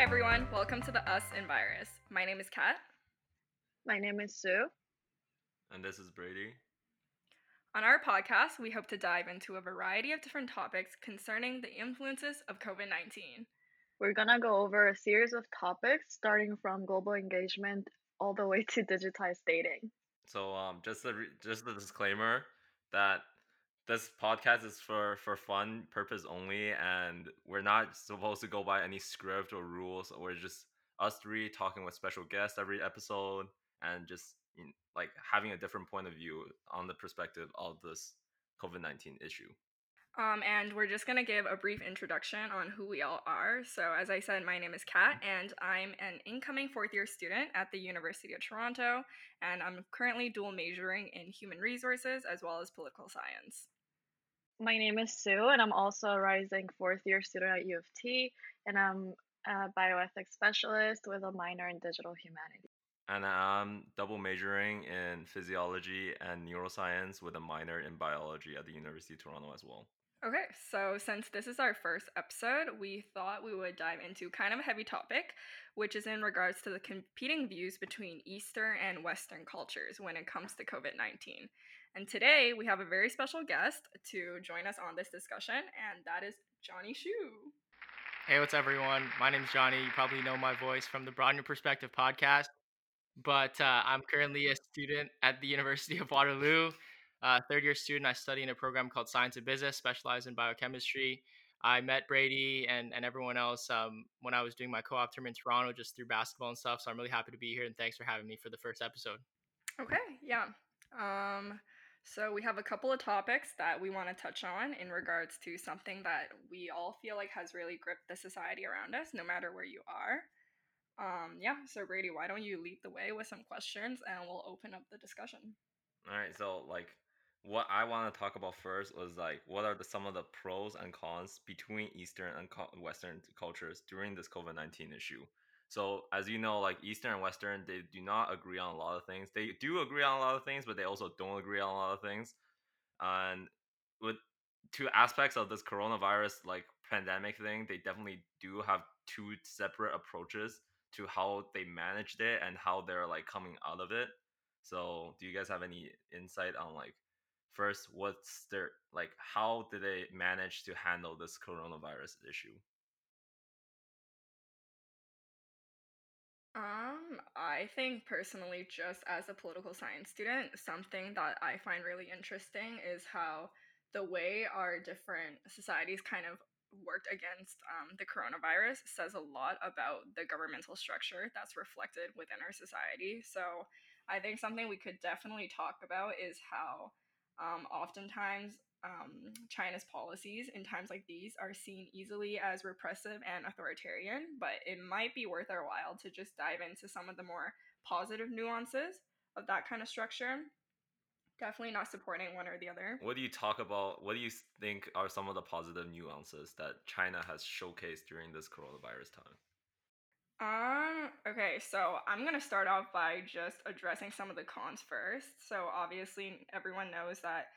Hi everyone, welcome to the Us in Virus. My name is Kat. My name is Sue. And this is Brady. On our podcast, we hope to dive into a variety of different topics concerning the influences of COVID 19. We're gonna go over a series of topics starting from global engagement all the way to digitized dating. So, um, just a re- just a disclaimer that this podcast is for for fun purpose only, and we're not supposed to go by any script or rules. We're just us three talking with special guests every episode, and just you know, like having a different point of view on the perspective of this COVID nineteen issue. Um, and we're just going to give a brief introduction on who we all are. So, as I said, my name is Kat, and I'm an incoming fourth year student at the University of Toronto, and I'm currently dual majoring in human resources as well as political science. My name is Sue, and I'm also a rising fourth year student at U of T, and I'm a bioethics specialist with a minor in digital humanities. And I'm double majoring in physiology and neuroscience with a minor in biology at the University of Toronto as well. Okay, so since this is our first episode, we thought we would dive into kind of a heavy topic, which is in regards to the competing views between Eastern and Western cultures when it comes to COVID 19. And today we have a very special guest to join us on this discussion, and that is Johnny Shu. Hey, what's everyone? My name's Johnny. You probably know my voice from the Broaden Your Perspective podcast, but uh, I'm currently a student at the University of Waterloo uh, third year student. I study in a program called Science of Business, specialized in biochemistry. I met Brady and, and everyone else um, when I was doing my co op term in Toronto just through basketball and stuff. So I'm really happy to be here and thanks for having me for the first episode. Okay, yeah. Um, so we have a couple of topics that we want to touch on in regards to something that we all feel like has really gripped the society around us, no matter where you are. Um, yeah, so Brady, why don't you lead the way with some questions and we'll open up the discussion. All right, so like what I want to talk about first was like what are the, some of the pros and cons between Eastern and Western cultures during this COVID nineteen issue. So as you know, like Eastern and Western, they do not agree on a lot of things. They do agree on a lot of things, but they also don't agree on a lot of things. And with two aspects of this coronavirus like pandemic thing, they definitely do have two separate approaches to how they managed it and how they're like coming out of it. So do you guys have any insight on like first what's their like how did they manage to handle this coronavirus issue um i think personally just as a political science student something that i find really interesting is how the way our different societies kind of worked against um, the coronavirus says a lot about the governmental structure that's reflected within our society. So i think something we could definitely talk about is how um, oftentimes, um, China's policies in times like these are seen easily as repressive and authoritarian, but it might be worth our while to just dive into some of the more positive nuances of that kind of structure. Definitely not supporting one or the other. What do you talk about? What do you think are some of the positive nuances that China has showcased during this coronavirus time? Um, okay, so I'm gonna start off by just addressing some of the cons first. So, obviously, everyone knows that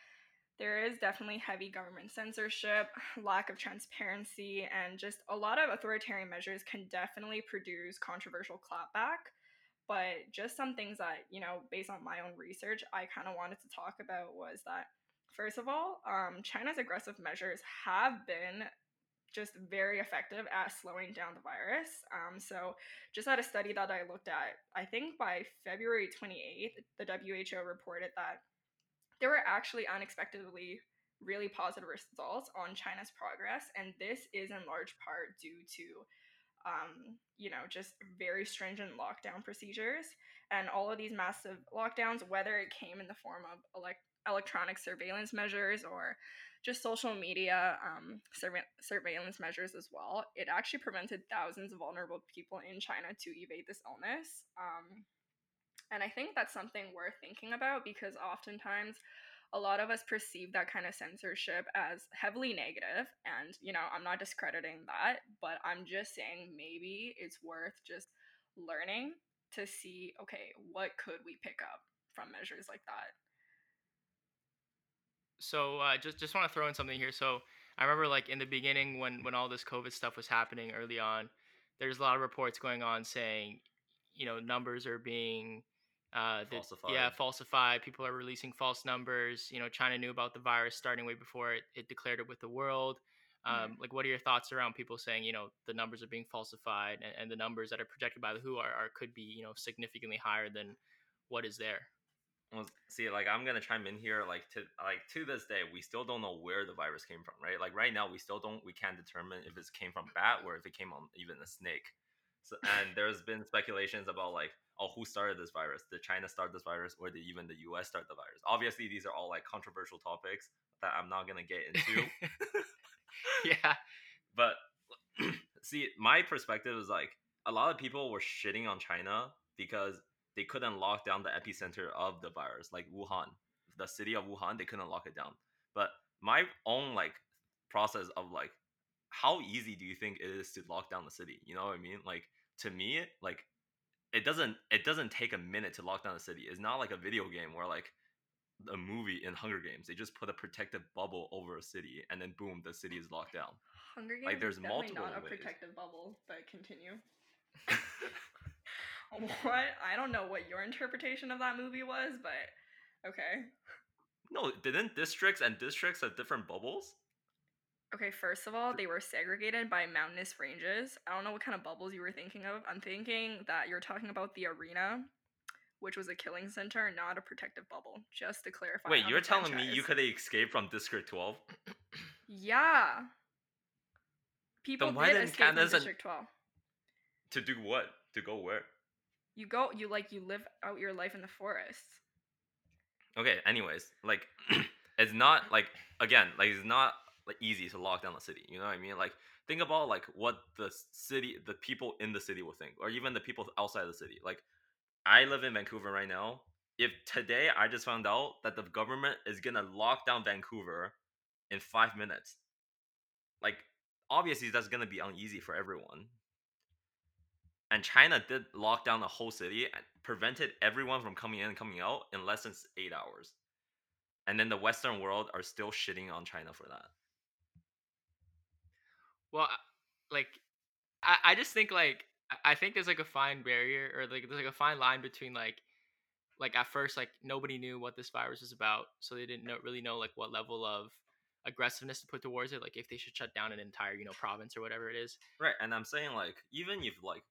there is definitely heavy government censorship, lack of transparency, and just a lot of authoritarian measures can definitely produce controversial clapback. But just some things that, you know, based on my own research, I kind of wanted to talk about was that, first of all, um, China's aggressive measures have been just very effective at slowing down the virus. Um, so, just at a study that I looked at, I think by February 28th, the WHO reported that there were actually unexpectedly really positive results on China's progress, and this is in large part due to um, you know, just very stringent lockdown procedures. And all of these massive lockdowns, whether it came in the form of elect- electronic surveillance measures or just social media um, surve- surveillance measures as well, it actually prevented thousands of vulnerable people in China to evade this illness. Um, and I think that's something worth thinking about because oftentimes a lot of us perceive that kind of censorship as heavily negative and you know i'm not discrediting that but i'm just saying maybe it's worth just learning to see okay what could we pick up from measures like that so uh, just just want to throw in something here. So I remember like in the beginning when when all this COVID stuff was happening early on, there's a lot of reports going on saying, you know, numbers are being uh, the, yeah, Falsified. People are releasing false numbers. You know, China knew about the virus starting way before it, it declared it with the world. Mhm. Um, like, what are your thoughts around people saying, you know, the numbers are being falsified and, and the numbers that are projected by the WHO are, are could be, you know, significantly higher than what is there? Well, see, like I'm gonna chime in here. Like to like to this day, we still don't know where the virus came from, right? Like right now, we still don't, we can't determine if it came from bat or if it came on even a snake. So, and there's been speculations about like, oh, who started this virus? Did China start this virus, or did even the U.S. start the virus? Obviously, these are all like controversial topics that I'm not gonna get into. yeah. but see, my perspective is like a lot of people were shitting on China because they couldn't lock down the epicenter of the virus, like Wuhan, the city of Wuhan. They couldn't lock it down. But my own like process of like, how easy do you think it is to lock down the city? You know what I mean? Like to me, like it doesn't it doesn't take a minute to lock down the city. It's not like a video game where like a movie in Hunger Games. They just put a protective bubble over a city, and then boom, the city is locked down. Hunger Games Like, is there's definitely multiple not a ways. protective bubble, but continue. what? I don't know what your interpretation of that movie was, but okay. No, didn't districts and districts have different bubbles? Okay, first of all, they were segregated by mountainous ranges. I don't know what kind of bubbles you were thinking of. I'm thinking that you're talking about the arena, which was a killing center, not a protective bubble. Just to clarify. Wait, you're telling me you could have escaped from District 12? Yeah. People why did escape from Katniss's District 12. To do what? To go where? You go, you like, you live out your life in the forest. Okay, anyways, like it's not like again, like it's not like easy to lock down the city. You know what I mean? Like think about like what the city, the people in the city will think, or even the people outside the city. Like I live in Vancouver right now. If today I just found out that the government is gonna lock down Vancouver in five minutes, like obviously that's gonna be uneasy for everyone. And China did lock down the whole city and prevented everyone from coming in and coming out in less than eight hours. And then the Western world are still shitting on China for that. Well, like, I, I just think like I- think there's like a fine barrier or like there's like a fine line between like like at first like nobody knew what this virus was about, so they didn't know, really know like what level of aggressiveness to put towards it, like if they should shut down an entire you know province or whatever it is. Right. And I'm saying like even if like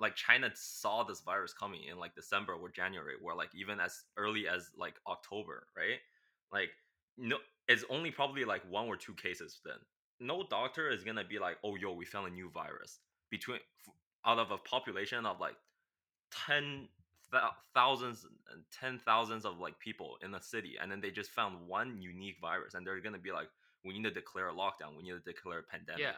like China saw this virus coming in like December or January, or like even as early as like October, right? Like no it's only probably like one or two cases then. No doctor is gonna be like, oh yo, we found a new virus. Between f- out of a population of like ten thou- thousands and ten thousands of like people in a city, and then they just found one unique virus, and they're gonna be like, we need to declare a lockdown. We need to declare a pandemic. Yeah.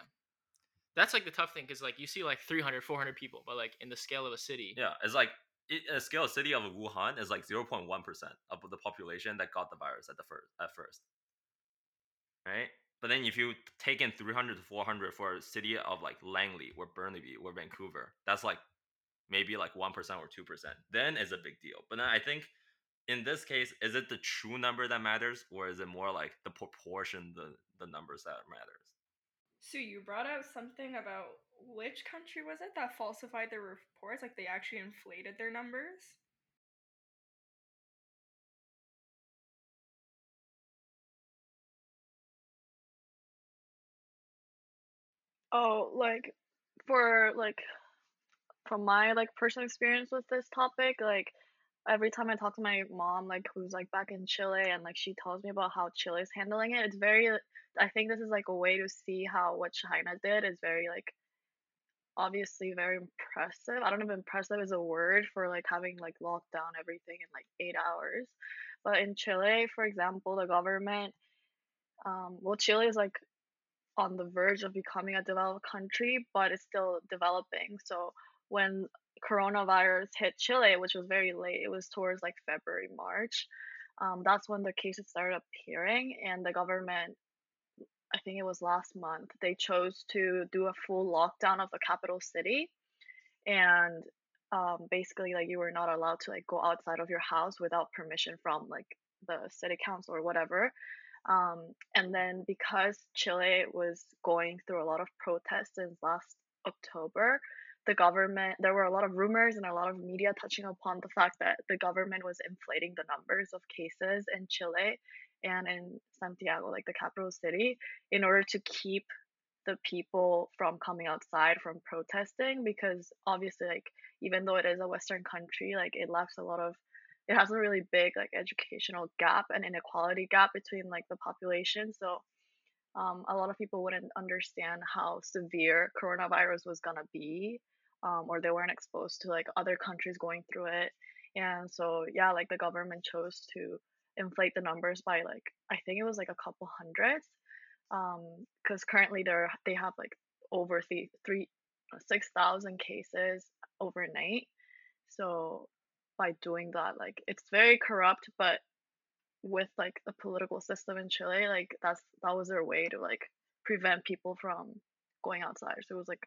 That's like the tough thing because like you see like 300, 400 people, but like in the scale of a city, Yeah, it's like it, a scale of city of Wuhan is like zero point one percent of the population that got the virus at the first at first, right? But then if you take in three hundred to four hundred for a city of like Langley or Burnaby or Vancouver, that's like maybe like one percent or two percent. Then it's a big deal. But then I think in this case, is it the true number that matters, or is it more like the proportion the the numbers that matters? So you brought out something about which country was it that falsified their reports? Like they actually inflated their numbers? Oh, like for like from my like personal experience with this topic, like every time I talk to my mom, like who's like back in Chile, and like she tells me about how Chile is handling it, it's very. I think this is like a way to see how what China did is very like obviously very impressive. I don't know if impressive is a word for like having like locked down everything in like eight hours, but in Chile, for example, the government, um, well, Chile is like on the verge of becoming a developed country, but it's still developing. So when coronavirus hit Chile, which was very late, it was towards like February, March. Um, that's when the cases started appearing, and the government, I think it was last month, they chose to do a full lockdown of the capital city, and um, basically like you were not allowed to like go outside of your house without permission from like the city council or whatever. Um, and then because Chile was going through a lot of protests since last October, the government there were a lot of rumors and a lot of media touching upon the fact that the government was inflating the numbers of cases in Chile and in Santiago, like the capital city, in order to keep the people from coming outside from protesting because obviously like even though it is a western country like it lacks a lot of it has a really big like educational gap and inequality gap between like the population so um, a lot of people wouldn't understand how severe coronavirus was gonna be um, or they weren't exposed to like other countries going through it and so yeah like the government chose to inflate the numbers by like i think it was like a couple hundreds um because currently they're they have like over three three six thousand cases overnight so by doing that like it's very corrupt but with like the political system in chile like that's that was their way to like prevent people from going outside so it was like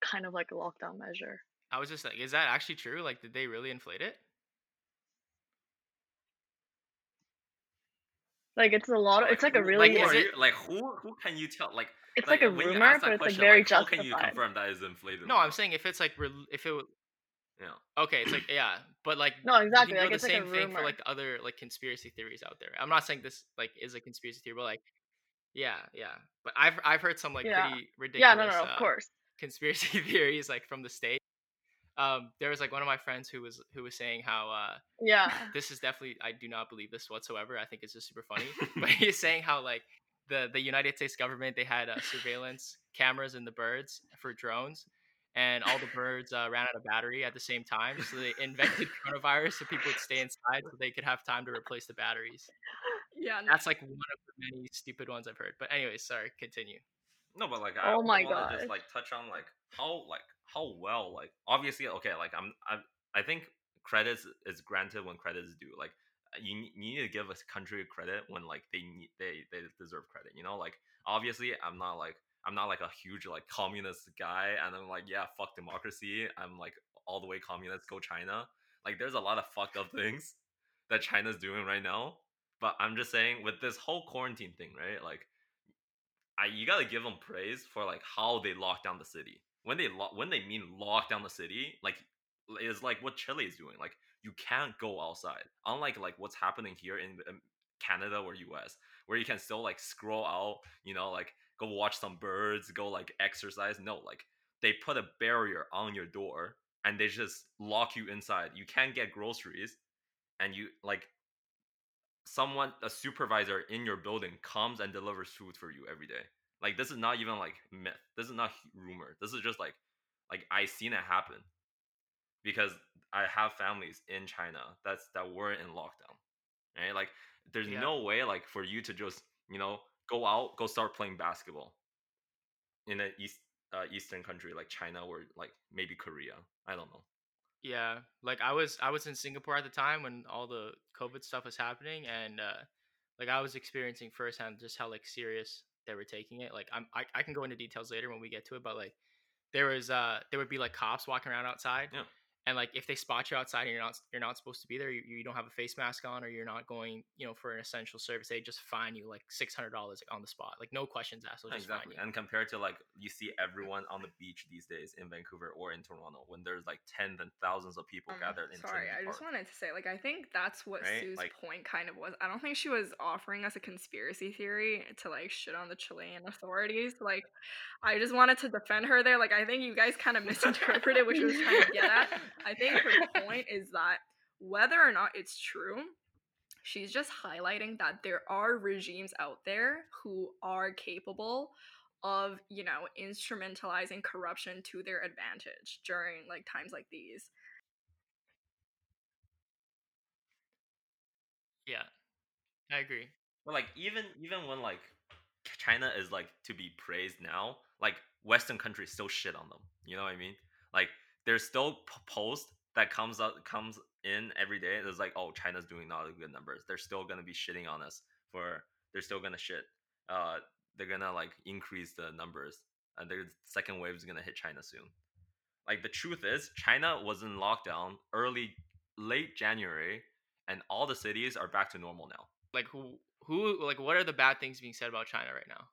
kind of like a lockdown measure I was just like, is that actually true? Like, did they really inflate it? like it's a lot of, Like it's like a who, really who is are it- like who who can you tell like it's like, like a when you rumor but that it's like very like, how can you justified confirm that is inflated? No, I'm saying if it's like, rel- if it, Yeah. okay, it's like, yeah, but like, no you exactly like do it's the like same thing rumor for like other like conspiracy theories out there. I'm not saying this like is a conspiracy theory, but like, yeah, yeah. But I've I've heard some like Yeah. pretty yeah ridiculous no no, no of uh, course conspiracy theories like from the state. Um, there was like one of my friends who was who was saying how uh yeah this is definitely I do not believe this whatsoever. I think it's just super funny. but he's saying how like the the United States government they had uh, surveillance cameras in the birds for drones, and all the birds uh, ran out of battery at the same time. So they invented coronavirus so people would stay inside so they could have time to replace the batteries. Yeah, That's like one of the many stupid ones I've heard. But anyways, sorry, continue. No, but like I Oh my god, just like touch on like how like how well like obviously okay like I'm I I think credits is granted when credits is due. Like you, you need to give a country credit when like they need they they deserve credit. You know like obviously I'm not like I'm not like a huge like communist guy and I'm like yeah fuck democracy. I'm like all the way communist go China. Like there's a lot of fucked up things that China's doing right now. But I'm just saying with this whole quarantine thing, right? Like I you gotta give them praise for like how they lock down the city. When they lo- when they mean lock down the city, like is like what Chile is doing. Like you can't go outside. Unlike like what's happening here in um, Canada or US, where you can still like scroll out, you know, like go watch some birds, go like exercise. No, like they put a barrier on your door and they just lock you inside. You can't get groceries, and you like someone a supervisor in your building comes and delivers food for you every day like this is not even like myth this is not rumor this is just like like i seen it happen because i have families in china that's that were in lockdown right like there's Yeah. no way like for you to just you know go out go start playing basketball in an east uh, eastern country like china or like maybe korea i don't know Yeah, like I was I was in Singapore at the time when all the COVID stuff was happening, and uh, like I was experiencing firsthand just how like serious they were taking it. Like I'm I, I can go into details later when we get to it, but like there was uh there would be like cops walking around outside, Yeah. And like if they spot you outside and you're not you're not supposed to be there, you, you don't have a face mask on or you're not going you know for an essential service, they just fine you like six hundred dollars like on the spot, like no questions asked, just exactly and compared to like you see everyone on the beach these days in vancouver or in toronto when there's like tens and thousands of people Um, gathered in sorry, Trinity I just Park. wanted to say, like, I think that's what Right? Sue's Like- point kind of was. I don't think she was offering us a conspiracy theory to like shit on the Chilean authorities. Like, I just wanted to defend her there. Like, I think you guys kind of misinterpreted what she was trying to get at. I think her point is that whether or not it's true, she's just highlighting that there are regimes out there who are capable of, you know, instrumentalizing corruption to their advantage during like times like these. Yeah, I agree. But like even even when like China is like to be praised now, like Western countries still shit on them. You know what I mean? Like there's still p- post that comes out comes in every day. It's like, oh, China's doing not good numbers. They're still gonna be shitting on us for. They're still gonna shit. Uh, they're gonna like increase the numbers, and their second wave is gonna hit China soon. Like the truth is, China was in lockdown early, late January, and all the cities are back to normal now. Like who who like what are the bad things being said about China right now?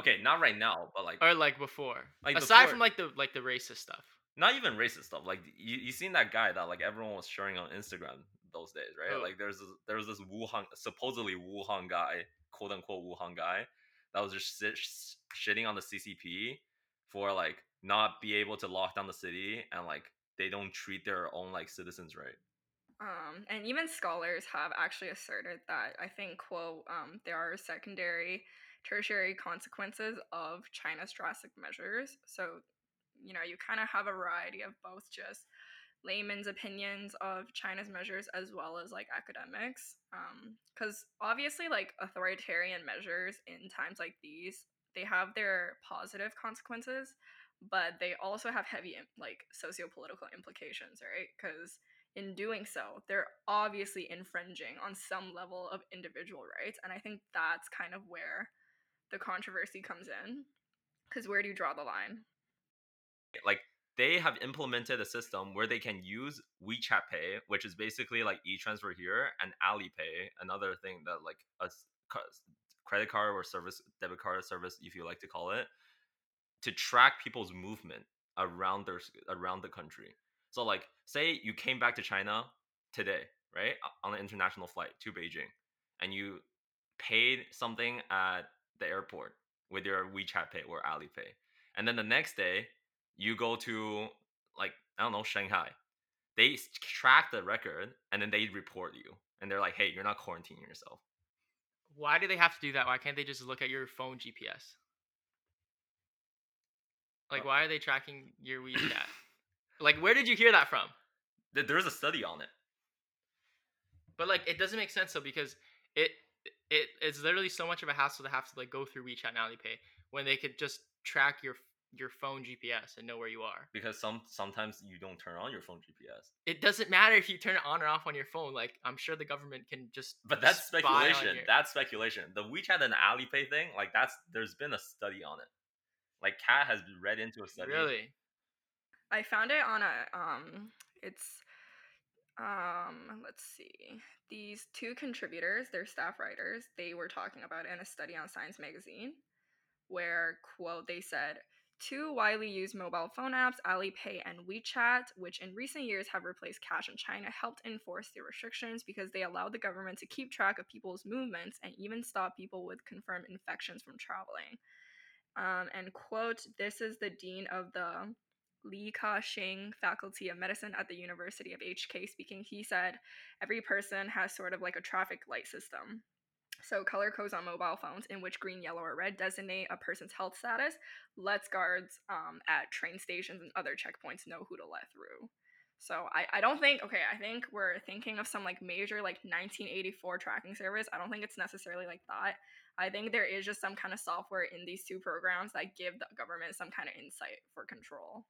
Okay, not right now, but like or like before. Like Aside before. from like the like the racist stuff. Not even racist stuff. Like you, you seen that guy that like everyone was sharing on Instagram those days, right? Who? Like there's this, there was this Wuhan supposedly Wuhan guy, quote unquote Wuhan guy, that was just sit, sh- shitting on the CCP for like not be able to lock down the city and like they don't treat their own like citizens right. Um, and even scholars have actually asserted that I think, quote, um, there are secondary, tertiary consequences of China's drastic measures. So, you know, you kind of have a variety of both just layman's opinions of China's measures as well as like academics. Um, because obviously, like authoritarian measures in times like these, they have their positive consequences, but they also have heavy like socio-political implications, right? Because in doing so, they're obviously infringing on some level of individual rights. And I think that's kind of where the controversy comes in. Because where do you draw the line? Like they have implemented a system where they can use WeChat Pay, which is basically like e-transfer here, and Alipay, another thing that like a credit card or service debit card service, if you like to call it, to track people's movement around their around the country. So like, say you came back to China today, right, on an international flight to Beijing, and you paid something at the airport with your WeChat Pay or Alipay, and then the next day you go to like I don't know Shanghai, they track the record and then they report you, and they're like, hey, you're not quarantining yourself. Why do they have to do that? Why can't they just look at your phone GPS? Like, Uh, why are they tracking your WeChat? like, where did you hear that from? There's a study on it. But like, it doesn't make sense though because it it it's literally so much of a hassle to have to like go through WeChat and Alipay when they could just track your your phone GPS and know where you are. because some sometimes you don't turn on your phone GPS. It doesn't matter if you turn it on or off on your phone. Like, I'm sure the government can just. But that's spy on speculation. your- That's speculation. The WeChat and Alipay thing, like that's there's been a study on it. Like Kat has read into a study. really. I found it on a um it's um let's see. These two contributors, they're staff writers, they were talking about it in a study on Science magazine where quote they said Two widely used mobile phone apps, Alipay and WeChat, which in recent years have replaced cash in China, helped enforce the restrictions because they allowed the government to keep track of people's movements and even stop people with confirmed infections from traveling. Um, and quote, this is the dean of the Li Ka-shing Faculty of Medicine at the University of HK speaking. He said, every person has sort of like a traffic light system. So color codes on mobile phones in which green, yellow, or red designate a person's health status lets guards um, at train stations and other checkpoints know who to let through. So I, I don't think okay, I think we're thinking of some like major like 1984 tracking service. I don't think it's necessarily like that. I think there is just some kind of software in these two programs that give the government some kind of insight for control.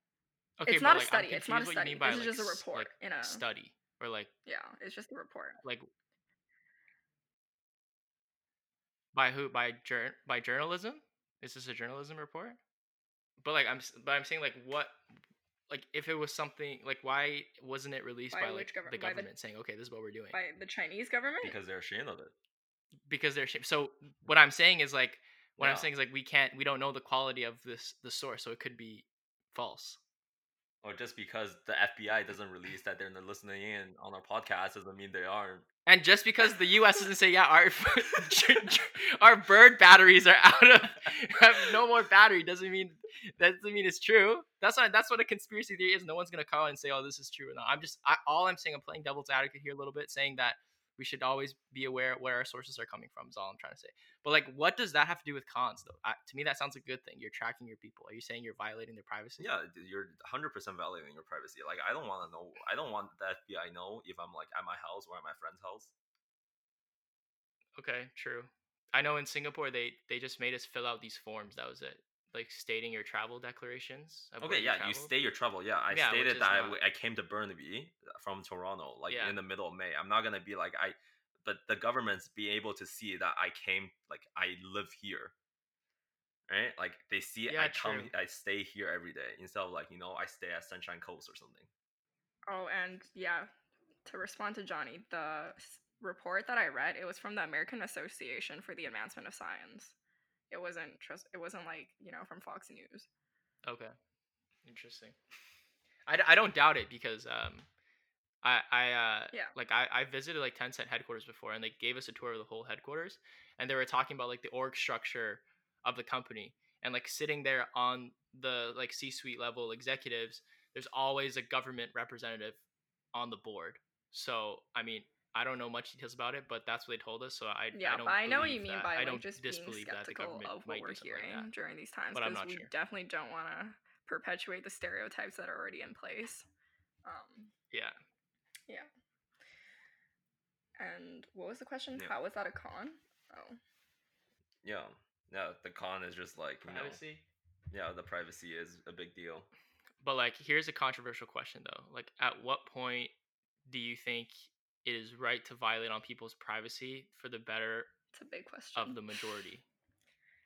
Okay, it's not like, a study. It's not a study. you mean by, This is like, just a report like, in a study or like yeah. It's just a report. like by who by jour- by journalism is this a journalism report but like i'm but i'm saying like what like if it was something like why wasn't it released By by, like which govern- the by the- government saying okay this is what we're doing By the Chinese government. because they're ashamed of it. because they're sh- so what i'm saying is like what i'm saying is like we can't we don't know the quality of this the source so it could be false Or just because the FBI doesn't release that they're listening in on our podcast doesn't mean they aren't. And just because the us doesn't say yeah our our bird batteries are out of have no more battery doesn't mean that doesn't mean it's true. That's not that's what a conspiracy theory is. No one's gonna call and say, "Oh, this is true." or not. I'm just I, all I'm saying. I'm playing devil's advocate here a little bit, saying that we should always be aware where our sources are coming from. Is all I'm trying to say. But like, what does that have to do with cons, though? I, to me, that sounds a good thing. You're tracking your people. Are you saying you're violating their privacy? Yeah, you're 100% violating your privacy. Like I don't want to know. I don't want the FBI know if I'm like at my house or at my friend's house. Okay, true. I know in Singapore they they just made us fill out these forms. That was it, like stating your travel declarations. Okay, yeah, you traveled. state your travel. Yeah, I Yeah, stated is that I, not- w- I came to Burnaby uh, from Toronto, like Yeah. in the middle of May. I'm not gonna be like I, but the governments be able to see that I came, like I live here, right? Like they see Yeah, I come. I stay here every day instead of like you know I stay at Sunshine Coast or something. Oh, and yeah, to respond to Johnny, the report that I read, it was from the American Association for the Advancement of Science. It wasn't trust. It wasn't like you know from Fox News. Okay, interesting. I, I don't doubt it because um, I I uh Yeah. like I I visited like Tencent headquarters before and they gave us a tour of the whole headquarters and they were talking about like the org structure of the company and like sitting there on the like C-suite level executives, there's always a government representative on the board. So I mean. I don't know much details about it, but that's what they told us. So I Yeah, I don't but I know what you mean that. by I like don't just being disbelieve that the skeptical government of what we're do something like hearing during these times but I'm because not we sure. definitely don't want to perpetuate the stereotypes that are already in place. Um, Yeah. Yeah. And what was the question? Yeah. How was that a con? Oh, Yeah. No, the con is just like you know, Privacy. yeah, the privacy is a big deal. But like, here's a controversial question though. Like, at what point do you think it is right to violate on people's privacy for the better it's a big question. of the majority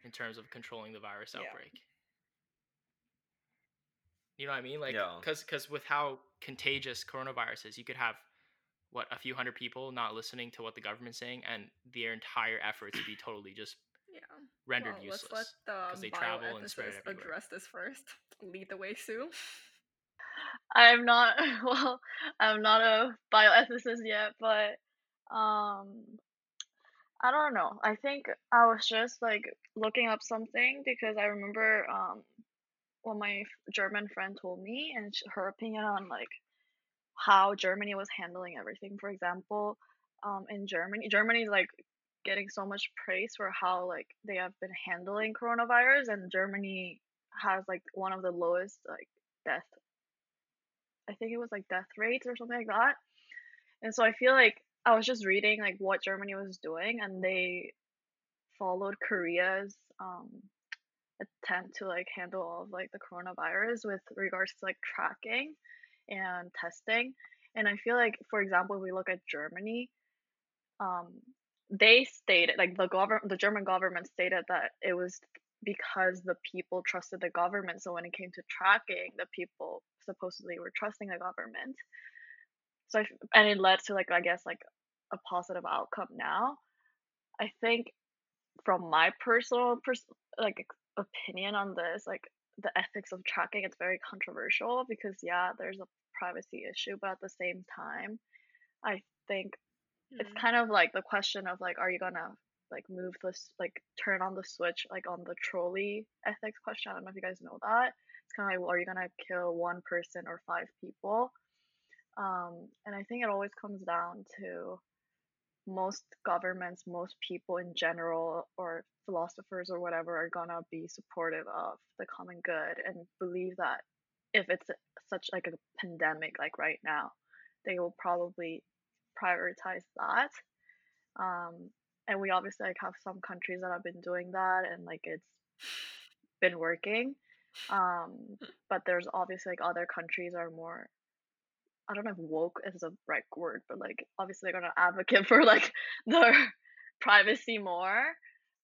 in terms of controlling the virus Yeah. outbreak? You know what I mean? Like, Yeah. because because with how contagious coronavirus is, you could have what a few hundred people not listening to what the government's saying, and their entire efforts be totally just yeah. rendered well, useless. Let's let the 'cause they travel and spread it bioethicist everywhere. address this first. Lead the way, Sue. I'm not well, I'm not a bioethicist yet, but um I don't know. I think I was just like looking up something because I remember um what my German friend told me and her opinion on like how Germany was handling everything. For example, um in Germany, Germany is like getting so much praise for how like they have been handling coronavirus and Germany has like one of the lowest like death I think it was like death rates or something like that. And so I feel like I was just reading like what Germany was doing and they followed Korea's um attempt to like handle all of like the coronavirus with regards to like tracking and testing. And I feel like for example if we look at Germany, um they stated like the government the German government stated that it was because the people trusted the government. So when it came to tracking, the people supposedly were trusting the government. So I and it led to like I guess like a positive outcome now. I think from my personal pers- like opinion on this, like the ethics of tracking, it's very controversial because yeah, there's a privacy issue, but at the same time, I think it's Mm. kind of like the question of like are you gonna like move this like turn on the switch like on the trolley ethics question i don't know if you guys know that. It's kind of like well, are you gonna kill one person or five people? Um and i think it always comes down to most governments most people in general or philosophers or whatever are gonna be supportive of the common good and believe that if it's such like a pandemic like right now they will probably prioritize that. Um and we obviously like have some countries that have been doing that and like it's been working um but there's obviously like other countries are more i don't know if woke is the right word but like obviously they're gonna advocate for like their privacy more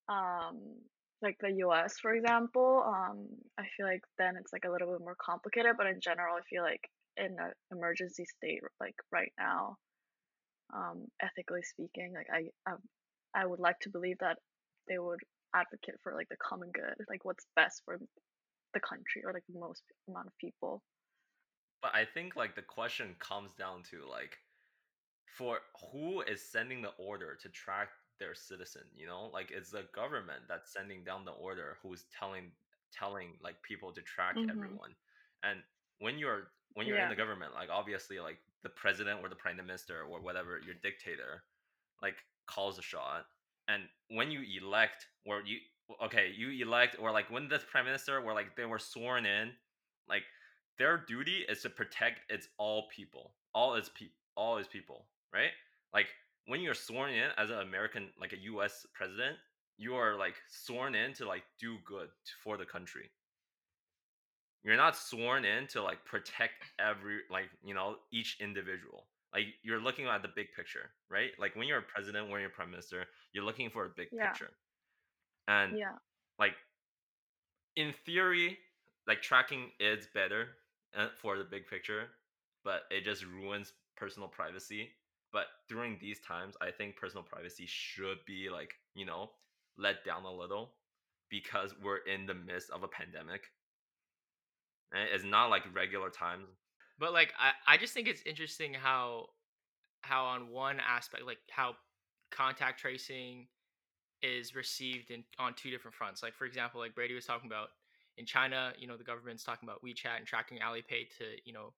um like the us for example um i feel like then it's like a little bit more complicated but in general i feel like in an emergency state like right now um ethically speaking like i i, I would like to believe that they would advocate for like the common good like what's best for the country or like the most amount of people But I think like the question comes down to like for who is sending the order to track their citizen, you know? Like it's the government that's sending down the order who's telling telling like people to track Mhm. everyone. And when you're when you're in the government, like obviously like the president or the prime minister or whatever your dictator like calls a shot. And when you elect or you okay, you elect or like when the prime minister or like they were sworn in, like their duty is to protect its all people, all its pe- all its people, right? Like when you're sworn in as an American, like a U.S. president, you are like sworn in to like do good for the country. You're not sworn in to like protect every like you know each individual. Like you're looking at the big picture, right? Like when you're a president, when you're a prime minister, you're looking for a big Yeah. picture. And yeah like in theory like tracking is better uh, for the big picture but it just ruins personal privacy but during these times i think personal privacy should be like you know let down a little because we're in the midst of a pandemic. And It's not like regular times. But like I, I just think it's interesting how how on one aspect like how contact tracing is received in on two different fronts. Like for example, like Brady was talking about in China, you know, the government's talking about WeChat and tracking Alipay to, you know,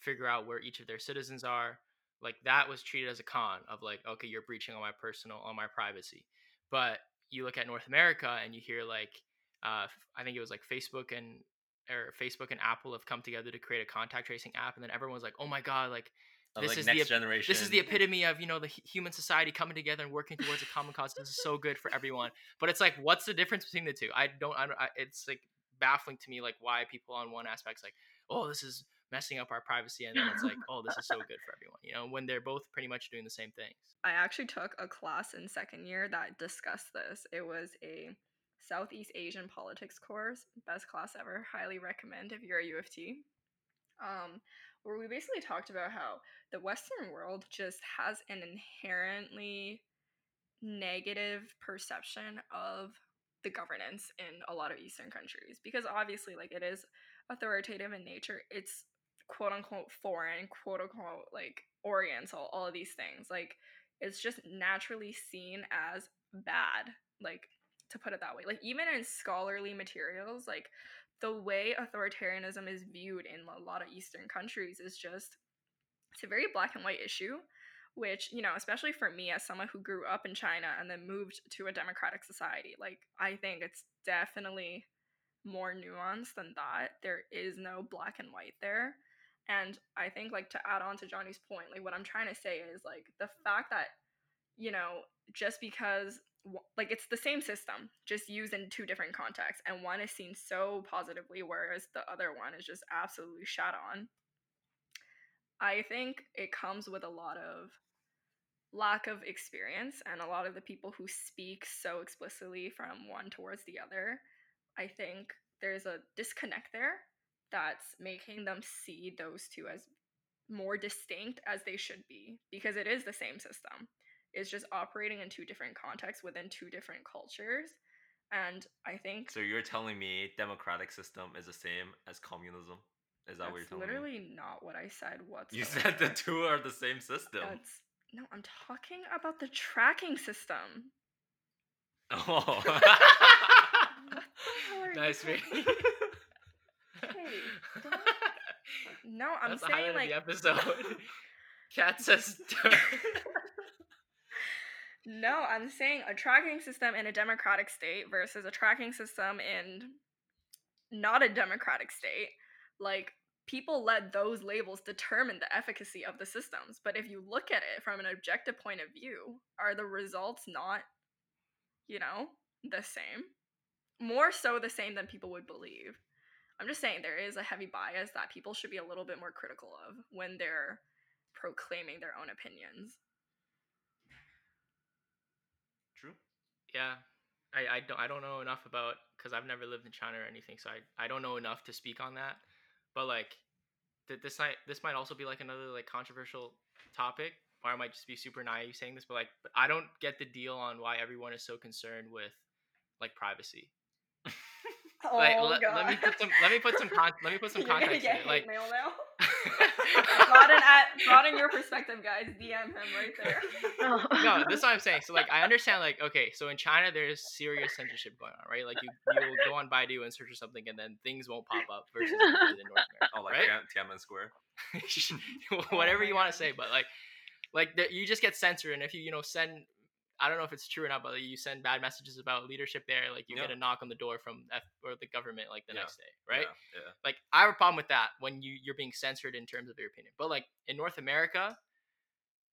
figure out where each of their citizens are. Like that was treated as a con of like, okay, you're breaching on my personal, on my privacy. But you look at North America and you hear like, uh, I think it was like Facebook and or Facebook and Apple have come together to create a contact tracing app, and then everyone's like, oh my god, like Of, This like is the next ep- generation. this is the epitome of you know the human society coming together and working towards a common cause. This is so good for everyone. But it's like, what's the difference between the two? I don't. I, don't I, it's like baffling to me, like why people on one aspect's like, oh, this is messing up our privacy, and then it's like, oh, this is so good for everyone. You know, when they're both pretty much doing the same things. I actually took a class in second year that discussed this. It was a Southeast Asian politics course, best class ever. Highly recommend if you're a U of T. Um, where we basically talked about how the Western world just has an inherently negative perception of the governance in a lot of Eastern countries because obviously, like, it is authoritative in nature. It's quote unquote foreign, quote unquote like oriental, all of these things. Like it's just naturally seen as bad, like to put it that way. Like even in scholarly materials, like the way authoritarianism is viewed in a lot of Eastern countries is just it's a very black and white issue. Which, you know, especially for me as someone who grew up in China and then moved to a democratic society, like I think it's definitely more nuanced than that. There is no black and white there. And I think like to add on to Johnny's point, like what I'm trying to say is like the fact that you know just because like it's the same system just used in two different contexts and one is seen so positively whereas the other one is just absolutely shot on. I think it comes with a lot of lack of experience and a lot of the people who speak so explicitly from one towards the other. I think there's a disconnect there that's making them see those two as more distinct as they should be because it is the same system. It's just operating in two different contexts within two different cultures. And I think So you're telling me democratic system is the same as communism? Is that what you're telling me? literally not what I said whatsoever. You said the two are the same system. That's no, I'm talking about the tracking system. Oh. What the hell are you nice, Brady. Hey, No, I'm That's saying like the episode. Kat says. No, I'm saying a tracking system in a democratic state versus a tracking system in not a democratic state. Like, people let those labels determine the efficacy of the systems. But if you look at it from an objective point of view, are the results not, you know, the same? More so the same than people would believe. I'm just saying there is a heavy bias that people should be a little bit more critical of when they're proclaiming their own opinions. True. Yeah, I, I don't I don't know enough about because I've never lived in China or anything, so I, I don't know enough to speak on that. But like, th- this might this might also be like another like controversial topic, or I might just be super naive saying this, but like, but I don't get the deal on why everyone is so concerned with like privacy. Like, oh, let, God. let me put some let me put some con- let me put some You're gonna context in it. Like, mail now. Broaden at broaden your perspective, guys. DM him right there. Oh. no, this is what I'm saying. So like I understand like okay, so in China there's serious censorship going on, right? Like you you'll go on Baidu and search for something and then things won't pop up versus in North America. Oh, like right? Tiananmen Square. Whatever you want to say, but like like the, you just get censored and if you you know send I don't know if it's true or not, but like, you send bad messages about leadership there, like you get a knock on the door from F or the government like the Yeah. next day, right? Yeah. yeah. like I have a problem with that when you you're being censored in terms of your opinion. But like in North America,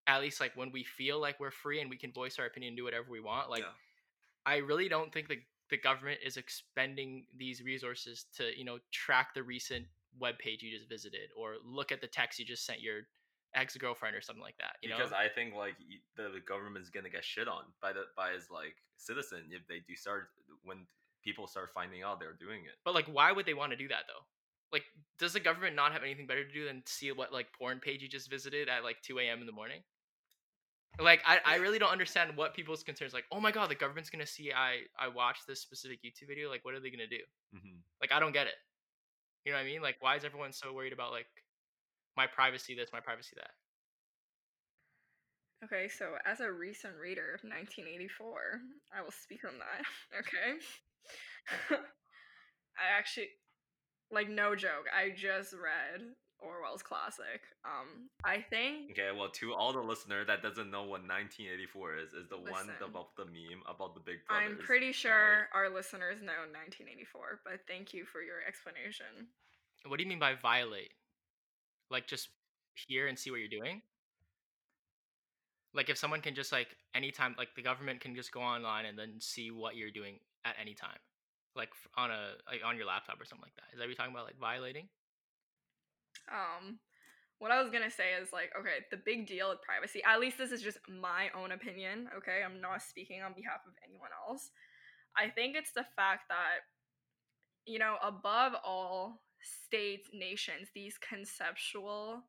at least like when we feel like we're free and we can voice our opinion and do whatever we want, like Yeah. I really don't think the the government is expending these resources to you know track the recent web page you just visited or look at the text you just sent your ex girlfriend or something like that. You because know, I think like the, the government's gonna get shit on by the by his like citizen if they do start when people start finding out they're doing it. but like why would they want to do that though? Like, does the government not have anything better to do than see what like porn page you just visited at like two a.m. in the morning? like I, I really don't understand what people's concerns like oh my god the government's gonna see i i watched this specific youtube video like what are they gonna do hmm like i don't get it you know what i mean like why is everyone so worried about like my privacy this my privacy that Okay, so as a recent reader of 1984, I will speak on that. Okay. I actually, like, no joke, I just read Orwell's classic. Um, I think Okay, well, to all the listener that doesn't know what 1984 is, is the one about the meme about the big. I'm pretty right? sure our listeners know 1984, but thank you for your explanation. what do you mean by violate like just peer and see what you're doing like if someone can just like anytime like the government can just go online and then see what you're doing at any time like on a like on your laptop or something like that is that what you're talking about like violating Um, what I was gonna say is like, okay, the big deal with privacy, at least this is just my own opinion, okay? I'm not speaking on behalf of anyone else. I think it's the fact that, you know, above all states, nations, these conceptual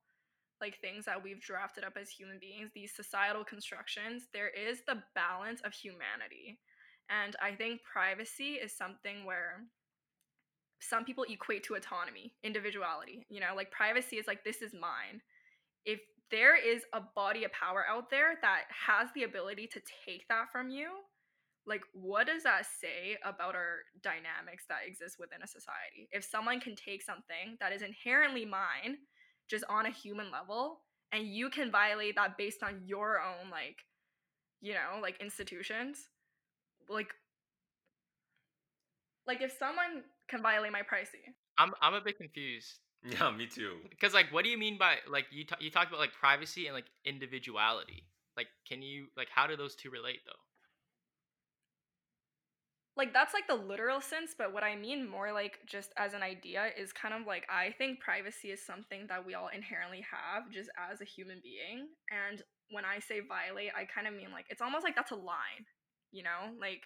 like things that we've drafted up as human beings, these societal constructions, there is the balance of humanity. And I think privacy is something where some people equate to autonomy, individuality. You know, like privacy is like, this is mine. If there is a body of power out there that has the ability to take that from you, like, what does that say about our dynamics that exist within a society? If someone can take something that is inherently mine, just on a human level, and you can violate that based on your own, like, you know, like institutions, like, like if someone can violate my privacy, i'm i'm a bit confused Yeah, me too. because like what do you mean by like you ta- you talked about like privacy and like individuality like can you like how do those two relate though like that's like the literal sense but what i mean more like just as an idea is kind of like i think privacy is something that we all inherently have just as a human being and when i say violate i kind of mean like it's almost like that's a line you know? Like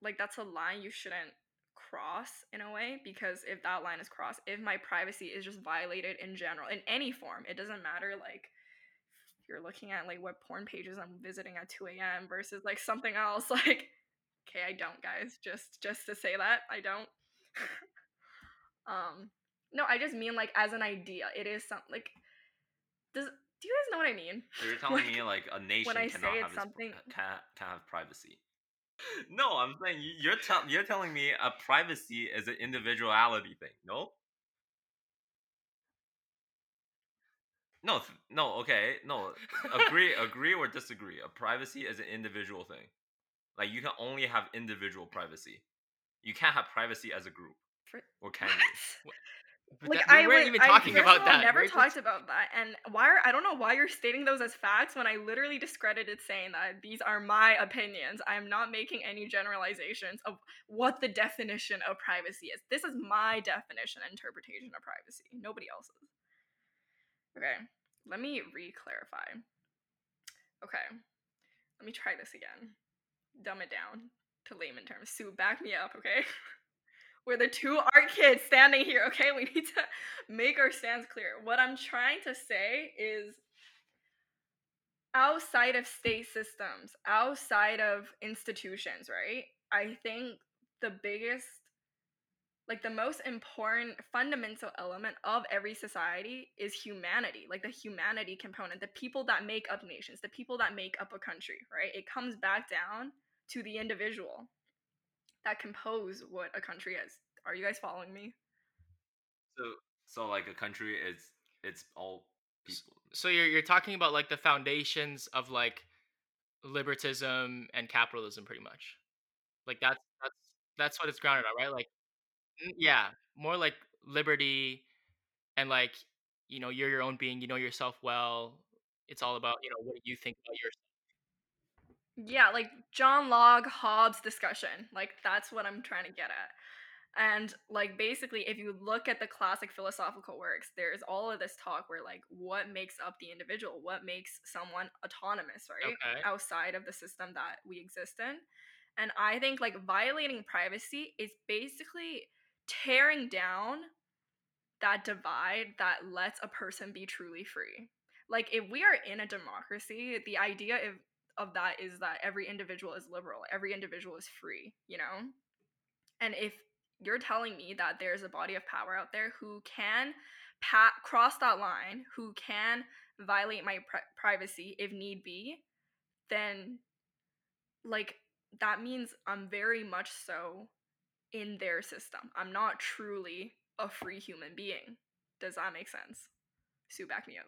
like that's a line you shouldn't cross in a way because if that line is crossed if my privacy is just violated in general in any form it doesn't matter like you're looking at like what porn pages i'm visiting at 2 a.m versus like something else like okay i don't guys just just to say that i don't um no i just mean like as an idea it is something like does do you guys know what i mean So you're telling Like, me like a nation cannot say have it's its, something- can can have privacy. No, I'm saying you- you're tell you're telling me a privacy is an individuality thing. No. No, no, okay, no. Agree, agree or disagree. A privacy is an individual thing. Like you can only have individual privacy. You can't have privacy as a group. For- Or can you? But like that- we I weren't would- even talking first about that Never We're talked just- about that, and why? Are, I don't know why you're stating those as facts when I literally discredited saying that these are my opinions. I am not making any generalizations of what the definition of privacy is. This is my definition and interpretation of privacy. Nobody else's. Okay, let me re-clarify. Okay, let me try this again. Dumb it down to layman terms. Sue, back me up, okay? We're the two art kids standing here, okay? We need to make our stands clear. What I'm trying to say is outside of state systems, outside of institutions, right? I think the biggest like the most important fundamental element of every society is humanity like the humanity component the people that make up nations the people that make up a country right it comes back down to the individual that compose what a country is. Are you guys following me? So, so like a country is it's all people. so you're you're talking about like the foundations of like libertism and capitalism pretty much. Like that's that's that's what it's grounded on right? Like yeah more like liberty and like you know you're your own being you know yourself well. It's all about you know what do you think about yourself yeah like john locke hobbes discussion like that's what i'm trying to get at. And like basically if you look at the classic philosophical works there's all of this talk where like what makes up the individual what makes someone autonomous right Okay. outside of the system that we exist in. And i think like violating privacy is basically tearing down that divide that lets a person be truly free. Like if we are in a democracy, the idea of of that is that every individual is liberal, every individual is free, you know? And if you're telling me that there's a body of power out there who can pa- cross that line, who can violate my pri- privacy if need be, then like that means I'm very much so in their system. I'm not truly a free human being. Does that make sense? Sue, back me up.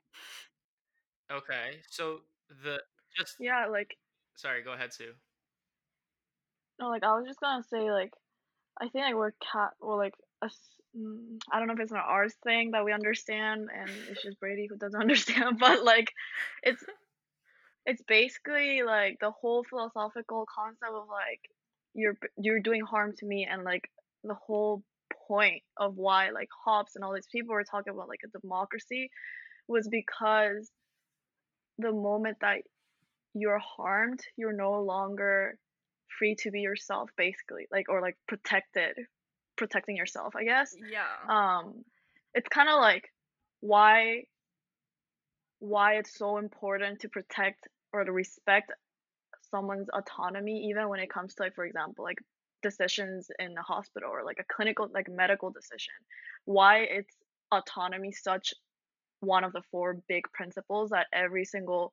Okay, so the just Yeah, like sorry, go ahead, Sue. no, like I was just gonna say like I think like we're cat well like a s- mm, I don't know if it's an ours thing that we understand and it's just Brady who doesn't understand, but like it's it's basically like the whole philosophical concept of like you're you're doing harm to me and like the whole point of why like Hobbes and all these people were talking about like a democracy was because the moment that you're harmed, you're no longer free to be yourself basically like or like protected protecting yourself i guess Yeah. um it's kind of like why why it's so important to protect or to respect someone's autonomy even when it comes to like for example like decisions in the hospital or like a clinical like medical decision why it's autonomy such one of the four big principles that every single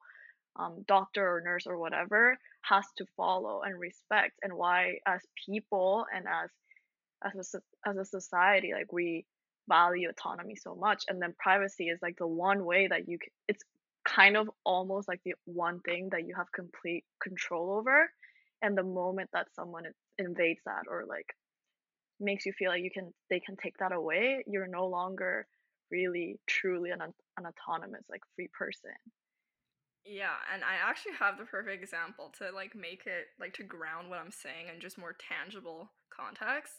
um, doctor or nurse or whatever has to follow and respect and why as people and as as a, as a society like we value autonomy so much. And then privacy is like the one way that you c it's kind of almost like the one thing that you have complete control over. And the moment that someone invades that or like makes you feel like you can they can take that away you're no longer really truly an, an autonomous like free person Yeah, and I actually have the perfect example to like make it like to ground what I'm saying in just more tangible context.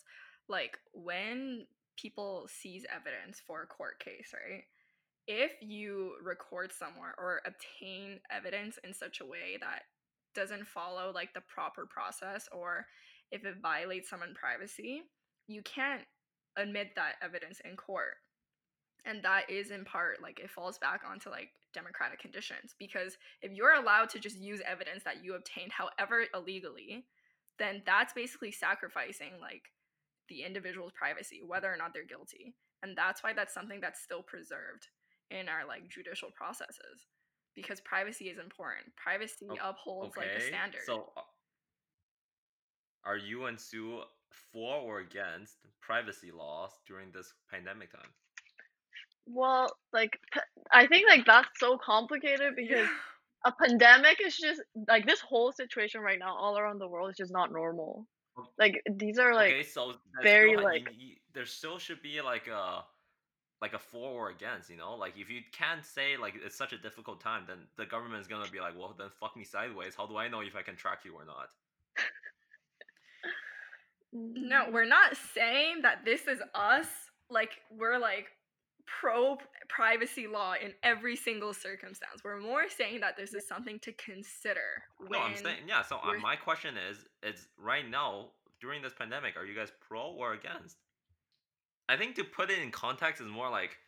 Like when people seize evidence for a court case, right? If you record somewhere or obtain evidence in such a way that doesn't follow like the proper process or if it violates someone's privacy, you can't admit that evidence in court and that is in part like it falls back onto like democratic conditions because if you're allowed to just use evidence that you obtained however illegally then that's basically sacrificing like the individual's privacy whether or not they're guilty. And that's why that's something that's still preserved in our like judicial processes because privacy is important. Privacy upholds like the standard so uh, are you and Sue for or against privacy laws during this pandemic time? Well like I think like that's so complicated because a pandemic is just like this whole situation right now all around the world is just not normal like these are like okay, so very, still, like- you, you, there still should be like a like a for or against, you know? Like if you can't say like it's such a difficult time, then the government is gonna be like, well, then fuck me sideways. How do I know if I can track you or not? No, mm, we're not saying that this is us. Like, we're like pro privacy law in every single circumstance. We're more saying that this is something to consider. No, I'm saying yeah. So uh, my question is, is right now during this pandemic, are you guys pro or against? I think to put it in context is more like,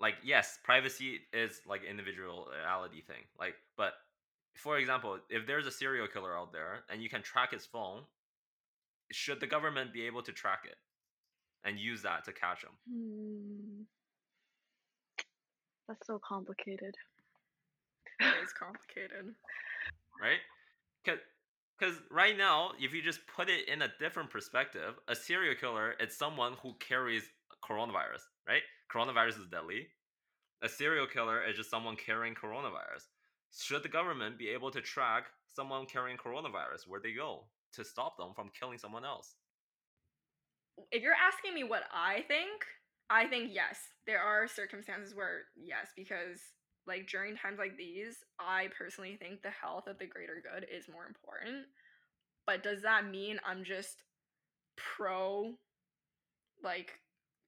like yes, privacy is like individuality thing. Like, but for example, if there's a serial killer out there and you can track his phone, should the government be able to track it and use that to catch him? hmm. That's so complicated it is complicated. right? Because right now, if you just put it in a different perspective, a serial killer is someone who carries coronavirus, right? Coronavirus is deadly. A serial killer is just someone carrying coronavirus. Should the government be able to track someone carrying coronavirus where they go to stop them from killing someone else? If you're asking me what I think, I think yes. There are circumstances where yes, because like during times like these, I personally think the health of the greater good is more important. But does that mean I'm just pro like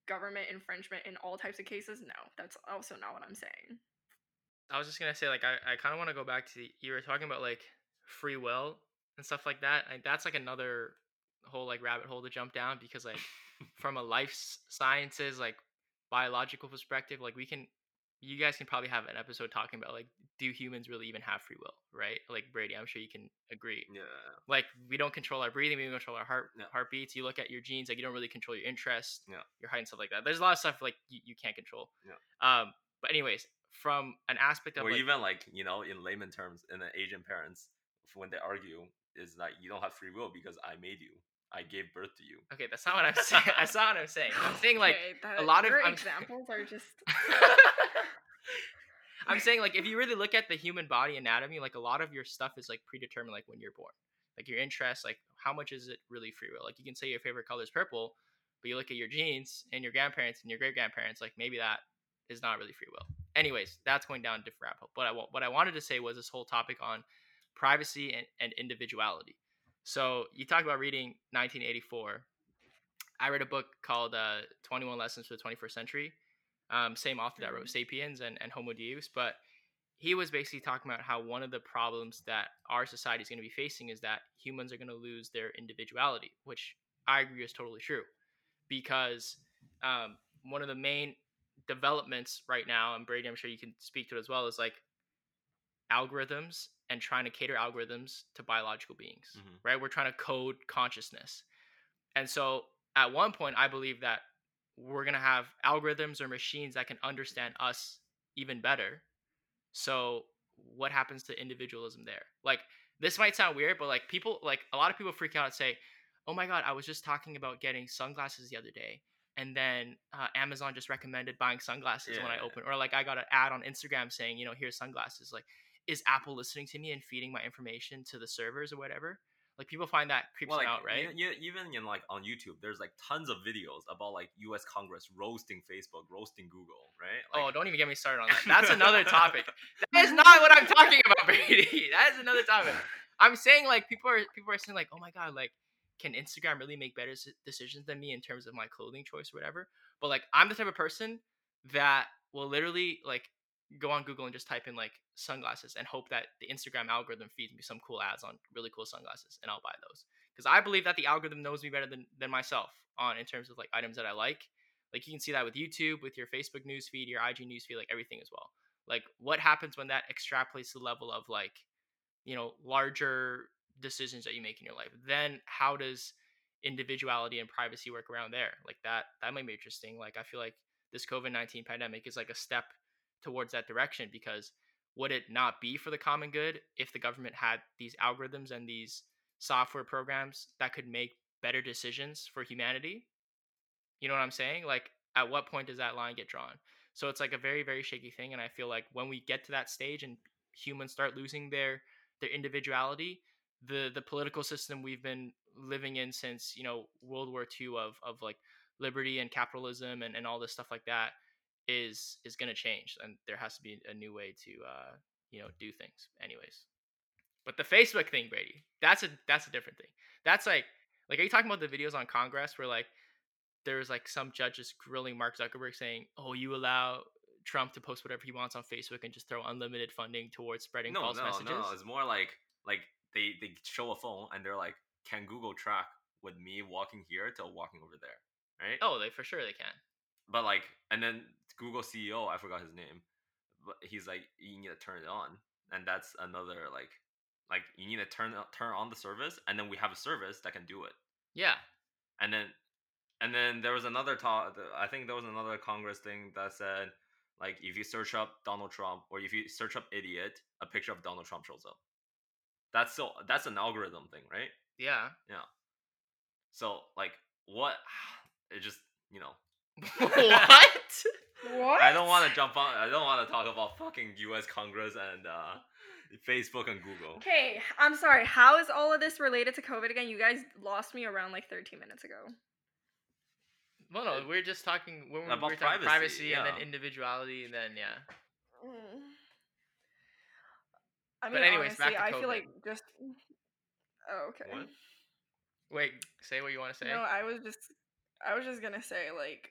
government infringement in all types of cases? No, that's also not what I'm saying. I was just gonna say, like, I, I kind of want to go back to the, you were talking about like free will and stuff like that. That's like another whole like rabbit hole to jump down because like from a life sciences like biological perspective, like we can you guys can probably have an episode talking about like do humans really even have free will, right? Like Brady, I'm sure you can agree. Yeah. Like we don't control our breathing, we don't control our heart Yeah. heartbeats. You look at your genes, like you don't really control your interest, Yeah. your height and stuff like that. There's a lot of stuff like you, you can't control. Yeah. Um, but anyways, from an aspect of Or like, even like you know, in layman terms, in the Asian parents, when they argue, is that you don't have free will because I made you, I gave birth to you. okay, that's not what I'm saying. that's not what I'm saying. I'm saying like Okay, a that- lot of- I'm- examples are just. I'm saying like if you really look at the human body anatomy, like a lot of your stuff is like predetermined like when you're born. Like your interests, like how much is it really free will? Like you can say your favorite color is purple, but you look at your genes and your grandparents and your great grandparents, like maybe that is not really free will. Anyways, that's going down a different rabbit hole. But I wa- what I wanted to say was this whole topic on privacy and, and individuality. So you talk about reading 1984. I read a book called uh, 21 Lessons for the 21st Century. Um, same author that wrote *Sapiens* and, and *Homo Deus*, but he was basically talking about how one of the problems that our society is going to be facing is that humans are going to lose their individuality, which I agree is totally true, because um, one of the main developments right now, and Brady, I'm sure you can speak to it as well, is like algorithms and trying to cater algorithms to biological beings, Mhm. right? We're trying to code consciousness. And so at one point, I believe that we're going to have algorithms or machines that can understand us even better. So what happens to individualism there? Like, this might sound weird, but like people, like a lot of people freak out and say, oh my God, I was just talking about getting sunglasses the other day. And then uh, Amazon just recommended buying sunglasses when I Yeah. open, or like I got an ad on Instagram saying, you know, here's sunglasses. Like, is Apple listening to me and feeding my information to the servers or whatever? Like, people find that creeps Well, like, out, right? You, even in like on YouTube, there's like tons of videos about like U.S. Congress roasting Facebook, roasting Google, right? oh, don't even get me started on that. That's another topic. That is not what I'm talking about, Brady. That is another topic. I'm saying like people are people are saying like, oh my god, like can Instagram really make better decisions than me in terms of my clothing choice or whatever? But like I'm the type of person that will literally like go on Google and just type in like sunglasses and hope that the Instagram algorithm feeds me some cool ads on really cool sunglasses and I'll buy those. Because I believe that the algorithm knows me better than, than myself on in terms of like items that I like. Like you can see that with YouTube, with your Facebook newsfeed, your IG newsfeed, like everything as well. Like what happens when that extrapolates the level of like, you know, larger decisions that you make in your life? Then how does individuality and privacy work around there? Like that that might be interesting. Like I feel like this COVID nineteen pandemic is like a step towards that direction because would it not be for the common good if the government had these algorithms and these software programs that could make better decisions for humanity? You know what I'm saying? Like, at what point does that line get drawn? So it's like a very, very shaky thing. And I feel like when we get to that stage and humans start losing their their individuality, the the political system we've been living in since you know World War II of of like liberty and capitalism and, and all this stuff like that is is going to change and there has to be a new way to uh you know do things anyways but the facebook thing brady that's a that's a different thing that's like like are you talking about the videos on congress where like there was like some judges grilling mark zuckerberg saying oh you allow trump to post whatever he wants on facebook and just throw unlimited funding towards spreading no, false no, messages no. It's more like like they they show a phone and they're like, can Google track with me walking here to walking over there, right? oh they for sure they can But like, and then Google CEO, I forgot his name, but he's like, you need to turn it on, and that's another like, like you need to turn turn on the service, and then we have a service that can do it, yeah and then, and then there was another talk. I think there was another Congress thing that said, like, if you search up Donald Trump or if you search up idiot, a picture of Donald Trump shows up. That's so that's an algorithm thing, right? yeah Yeah. So like, what? It just you know what What? I don't want to jump on. I don't want to talk about fucking U.S. Congress and uh, Facebook and Google. Okay, I'm sorry. How is all of this related to COVID again? You guys lost me around like 13 minutes ago. well no we're just talking when we About talking privacy, privacy and then individuality and then yeah I mean, But mean, anyways, back honestly, to I feel COVID. like just. Oh, okay. What? wait say what you want to say No, I was just, I was just gonna say like,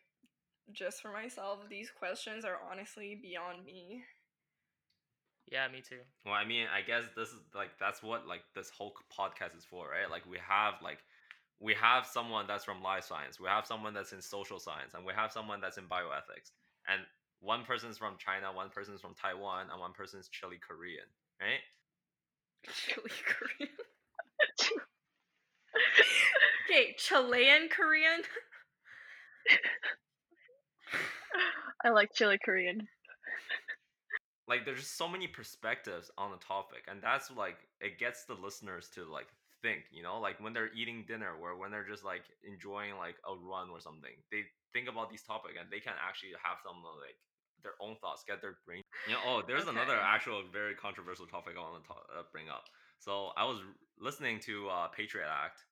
just for myself, these questions are honestly beyond me. yeah me too Well, I mean, I guess this is like that's what like this whole podcast is for, right? Like we have like we have someone that's from life science, we have someone that's in social science, and we have someone that's in bioethics, and one person's from China, one person's from Taiwan, and one person's Chile Korean, right? Chile Korean. okay, Chilean Korean. I like chili Korean. Like there's just so many perspectives on the topic, and that's like it gets the listeners to like think, you know, like when they're eating dinner or when they're just like enjoying like a run or something, they think about these topics and they can actually have some like their own thoughts, get their brain. You know, oh, there's another actual very controversial topic I want to uh, bring up. So I was listening to uh, Patriot Act,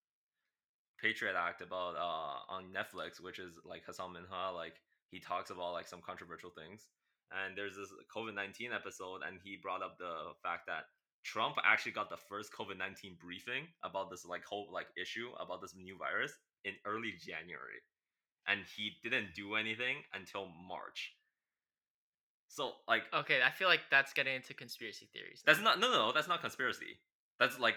Patriot Act about uh on Netflix, which is like Hasan Minhaj, like he talks about like some controversial things. And there's this COVID nineteen episode, and he brought up the fact that Trump actually got the first COVID nineteen briefing about this like whole like issue about this new virus in early January, and he didn't do anything until March. So like Okay, I feel like that's getting into conspiracy theories. that's not no no that's not conspiracy. That's like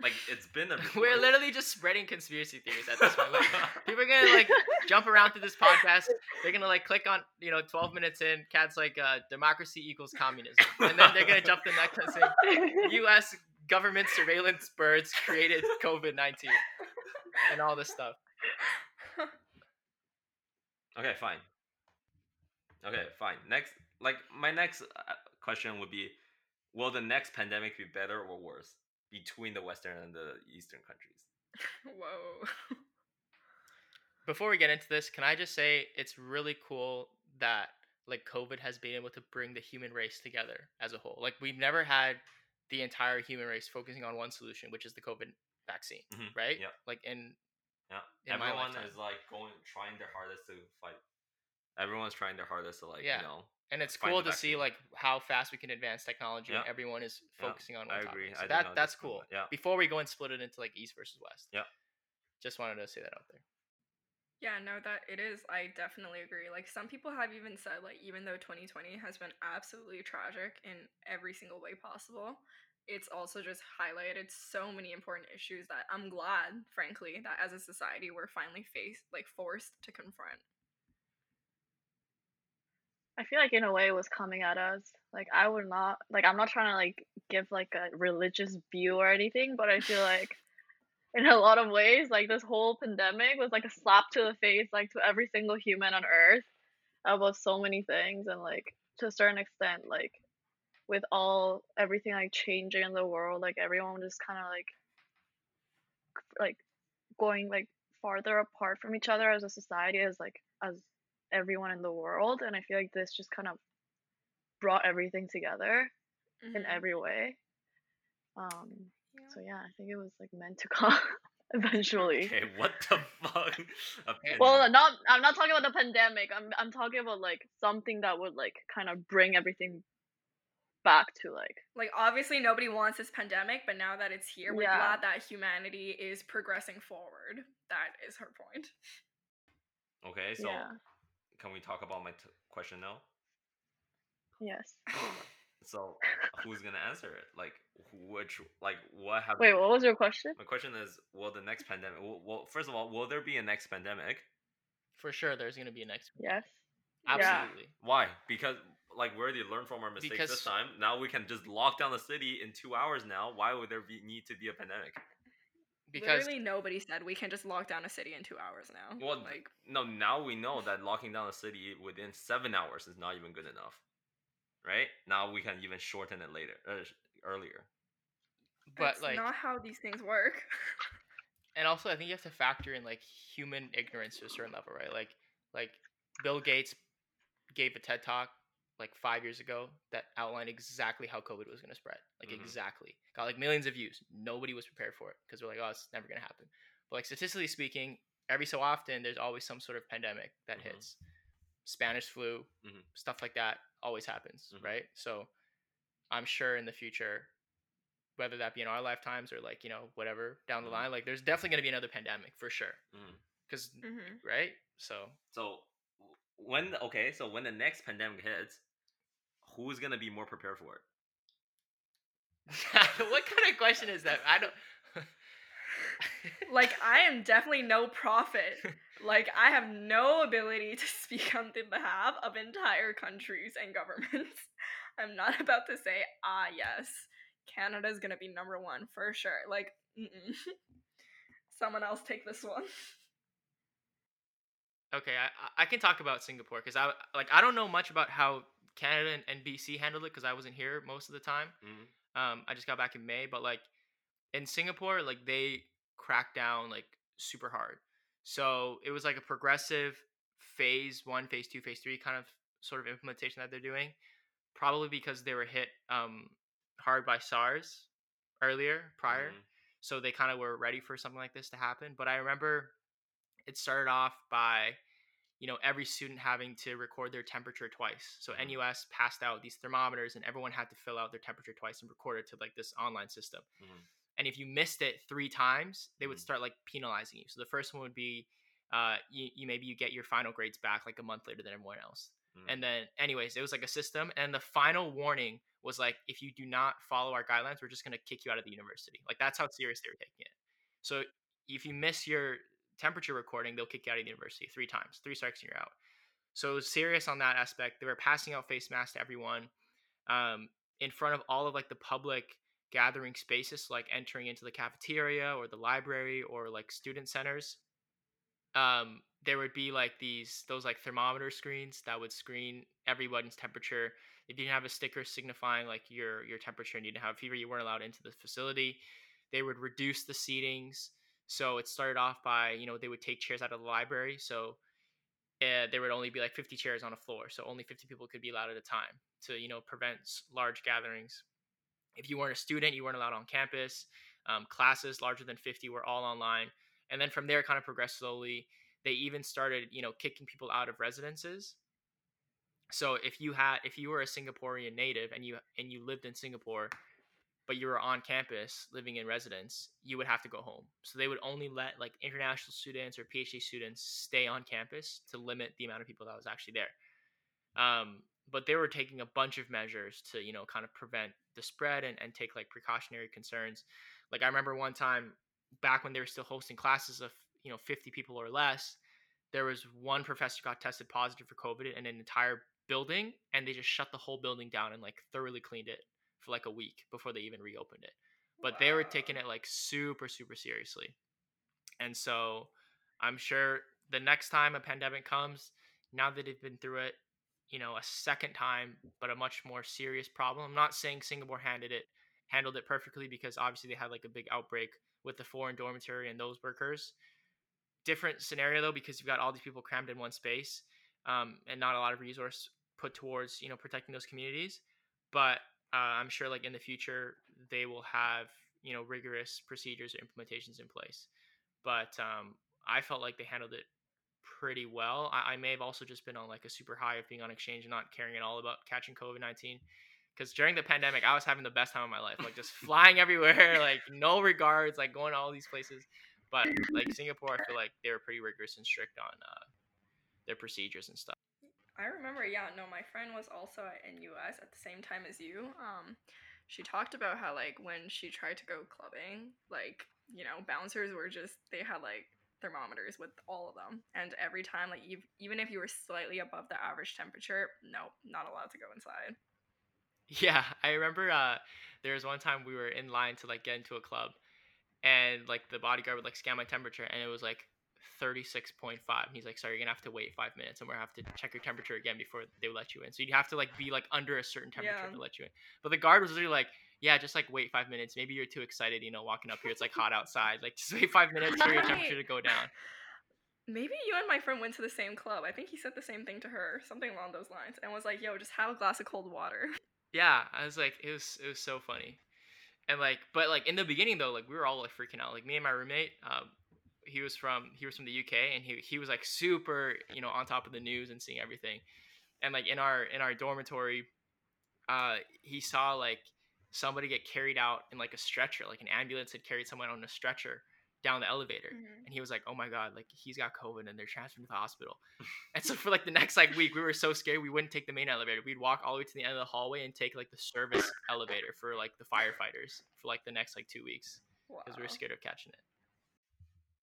like it's been a We're literally just spreading conspiracy theories at this point. Like, people are gonna like jump around through this podcast. They're gonna like click on you know 12 minutes in. Kat's like uh, democracy equals communism, and then they're gonna jump the next one saying U.S. government surveillance birds created COVID 19 and all this stuff. Okay, fine. Okay, fine. Next, like my next uh, question would be, will the next pandemic be better or worse between the Western and the Eastern countries? Whoa. Before we get into this, can I just say it's really cool that like COVID has been able to bring the human race together as a whole. Like we've never had the entire human race focusing on one solution, which is the COVID vaccine, Mhm, right? yep. Like in Yeah, In my everyone lifetime. is like going, trying their hardest to fight. Everyone's trying their hardest to like, Yeah. you know. And it's cool the to see like how fast we can advance technology and everyone is Yeah, focusing on one I topic. agree. So I that notice that's that. cool. Yeah. Before we go and split it into like east versus west. Yeah. Just wanted to say that out there. Yeah, no, that it is. I definitely agree. Like some people have even said, like even though 2020 has been absolutely tragic in every single way possible, it's also just highlighted so many important issues that I'm glad, frankly, that as a society we're finally faced, like forced to confront. I feel like in a way it was coming at us. Like I would not like I'm not trying to like give like a religious view or anything, but I feel like in a lot of ways, like this whole pandemic was like a slap to the face, like to every single human on earth about so many things and like to a certain extent, like with all everything like changing in the world, like everyone just kinda like like going like farther apart from each other as a society as like as everyone in the world and i feel like this just kind of brought everything together in Mhm. every way um Yeah. so yeah i think it was like meant to come eventually Okay, what the fuck? Well not i'm not talking about the pandemic i'm i'm talking about like something that would like kind of bring everything back to like Like obviously nobody wants this pandemic, but now that it's here, we're Yeah. glad that humanity is progressing forward. That is her point. okay, so yeah can we talk about my t- question now? yes So who's gonna answer it? Like which like what have wait what was your question my question is will the next pandemic well, well first of all will there be a next pandemic For sure, there's gonna be a next. One. Yes Absolutely. why because like we already learned from our mistakes this time now we can just lock down the city in two hours now why would there be need to be a pandemic Because Literally nobody said we can just lock down a city in two hours now. well like no now we know that locking down a city within seven hours is not even good enough right now we can even shorten it later uh, earlier but that's like not how these things work. and also I think you have to factor in like human ignorance to a certain level, right? Like like Bill Gates gave a TED talk like five years ago that outlined exactly how COVID was gonna spread. Like Mhm. exactly. Got like millions of views. Nobody was prepared for it because we're like, oh, it's never gonna happen. But like statistically speaking, every so often there's always some sort of pandemic that Mhm. hits. Spanish flu, Mhm. stuff like that always happens, Mhm. right? So I'm sure in the future, whether that be in our lifetimes or like, you know, whatever down the Mhm. line, like there's definitely gonna be another pandemic for sure. Because hmm right? So so w- when okay so when the next pandemic hits who's gonna be more prepared for it what kind of question is that? I don't like I am definitely no prophet. Like I have no ability to speak on the behalf of entire countries and governments. I'm not about to say, ah, yes, Canada is gonna be number one for sure. Like, mm-mm. someone else take this one. Okay, I I can talk about Singapore because I like I don't know much about how Canada and, and BC handled it because I wasn't here most of the time. Mhm. Um, I just got back in May, but like in Singapore, like they cracked down like super hard. So it was like a progressive phase one, phase two, phase three kind of sort of implementation that they're doing. Probably because they were hit um, hard by SARS earlier, prior. Mhm. So they kind of were ready for something like this to happen. But I remember it started off by you know every student having to record their temperature twice so Mhm. nus passed out these thermometers and everyone had to fill out their temperature twice and record it to like this online system Mhm. and if you missed it three times they would Mhm. start like penalizing you so the first one would be uh, you, you maybe you get your final grades back like a month later than everyone else Mhm. and then anyways it was like a system and the final warning was like if you do not follow our guidelines we're just going to kick you out of the university like that's how serious they were taking it so if you miss your temperature recording they'll kick you out of the university three times three strikes and you're out so serious on that aspect they were passing out face masks to everyone um, in front of all of like the public gathering spaces like entering into the cafeteria or the library or like student centers um, there would be like these those like thermometer screens that would screen everybody's temperature. If you didn't have a sticker signifying like your your temperature and you didn't have fever, you weren't allowed into the facility. They would reduce the seatings. So it started off by you know they would take chairs out of the library. So uh, there would only be like 50 chairs on a floor, so only 50 people could be allowed at a time to you know prevent large gatherings. If you weren't a student, you weren't allowed on campus. Um, classes larger than 50 were all online, and then from there, kind of progressed slowly they even started you know kicking people out of residences so if you had if you were a singaporean native and you and you lived in singapore but you were on campus living in residence you would have to go home. So they would only let like international students or phd students stay on campus to limit the amount of people that was actually there. Um, but they were taking a bunch of measures to you know kind of prevent the spread and, and take like precautionary concerns. Like i remember one time back when they were still hosting classes of you know 50 people or less there was one professor got tested positive for covid in an entire building and they just shut the whole building down and like thoroughly cleaned it for like a week before they even reopened it. But they were taking it like super super seriously. And so i'm sure the next time a pandemic comes now that they've been through it you know a second time but a much more serious problem i'm not saying singapore handled it handled it perfectly because obviously they had like a big outbreak with the foreign dormitory and those workers. Different scenario though because you've got all these people crammed in one space um, and not a lot of resource put towards you know protecting those communities. But uh, i'm sure like in the future they will have you know rigorous procedures or implementations in place. But um, i felt like they handled it pretty well. I, I may have also just been on like a super high of being on exchange and not caring at all about catching covid-19 because during the pandemic i was having the best time of my life like just flying everywhere like no regards like going to all these places. But like Singapore, I feel like they were pretty rigorous and strict on uh, their procedures and stuff. I remember, yeah, no, my friend was also at NUS at the same time as you. Um, she talked about how like when she tried to go clubbing, like you know, bouncers were just they had like thermometers with all of them, and every time, like ev- even if you were slightly above the average temperature, no, not allowed to go inside. Yeah, I remember uh, there was one time we were in line to like get into a club, and like the bodyguard would like scan my temperature, and it was like 36.5. And he's like, sorry, you're gonna have to wait five minutes, and we're gonna have to check your temperature again before they let you in. So you'd have to like be like under a certain temperature Yeah. to let you in. But the guard was literally like, yeah, just like wait five minutes. Maybe you're too excited, you know, walking up here. It's like hot outside. Like just wait five minutes for your temperature to go down. Maybe you and my friend went to the same club. I think he said the same thing to her, something along those lines, and was like, "Yo, just have a glass of cold water." Yeah, I was like, it was it was so funny, and like, but like in the beginning though, like we were all like freaking out. Like me and my roommate, um, he was from he was from the UK, and he he was like super, you know, on top of the news and seeing everything, and like in our in our dormitory, uh, he saw like somebody get carried out in like a stretcher, like an ambulance had carried someone on a stretcher down the elevator. Mhm. And he was like, "Oh my god, like he's got COVID and they're transferring to the hospital." and so for like the next like week, we were so scared we wouldn't take the main elevator. We'd walk all the way to the end of the hallway and take like the service elevator for like the firefighters for like the next like two weeks Wow. because we were scared of catching it.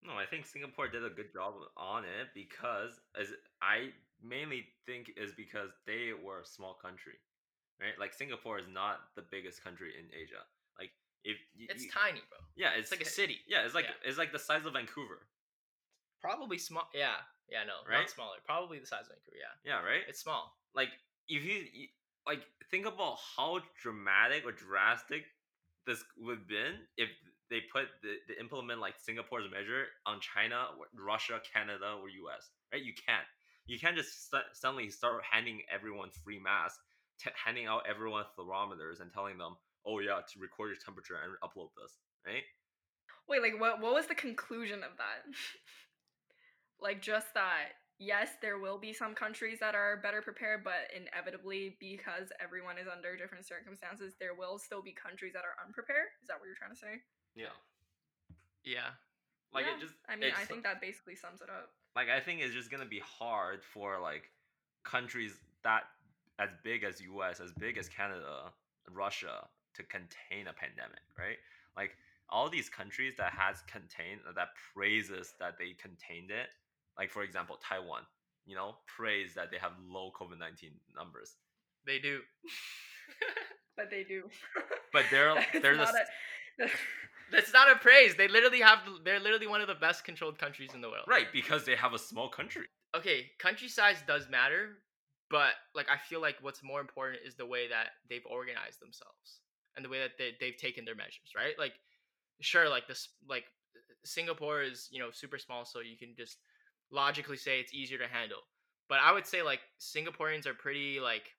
No, I think Singapore did a good job on it because as I mainly think is because they were a small country, right? Like Singapore is not the biggest country in Asia. Like if y- It's you- tiny, bro. yeah, It's it's like a city. Yeah, it's like Yeah. it's like the size of Vancouver. Probably small. Yeah, yeah, no, Right? not smaller. Probably the size of Vancouver. Yeah, Yeah, right. it's small. like if you, you like think about how dramatic or drastic this would have been if they put the, implement like Singapore's measure on China, Russia, Canada, or US, right? You can't. You can't just st- suddenly start handing everyone free masks, t- handing out everyone thermometers, and telling them, "Oh yeah, to record your temperature and upload this," right? Wait, like what what was the conclusion of that? like just that yes, there will be some countries that are better prepared, but inevitably because everyone is under different circumstances, there will still be countries that are unprepared. Is that what you're trying to say? Yeah, Yeah, like Yeah, it just. I mean, I think that basically sums it up. like I think it's just gonna be hard for like countries that as big as US, as big as Canada, Russia to contain a pandemic, right? Like all these countries that has contained that praises that they contained it, like for example Taiwan, you know, praise that they have low COVID nineteen numbers. they do. But they do. But they're they're the not s- a- That's not a praise. They literally have. They're literally one of the best controlled countries in the world. right because they have a small country. Okay, country size does matter, but like I feel like what's more important is the way that they've organized themselves and the way that they they've taken their measures. Right? Like, sure, like this, like Singapore is you know super small, so you can just logically say it's easier to handle. But I would say like Singaporeans are pretty like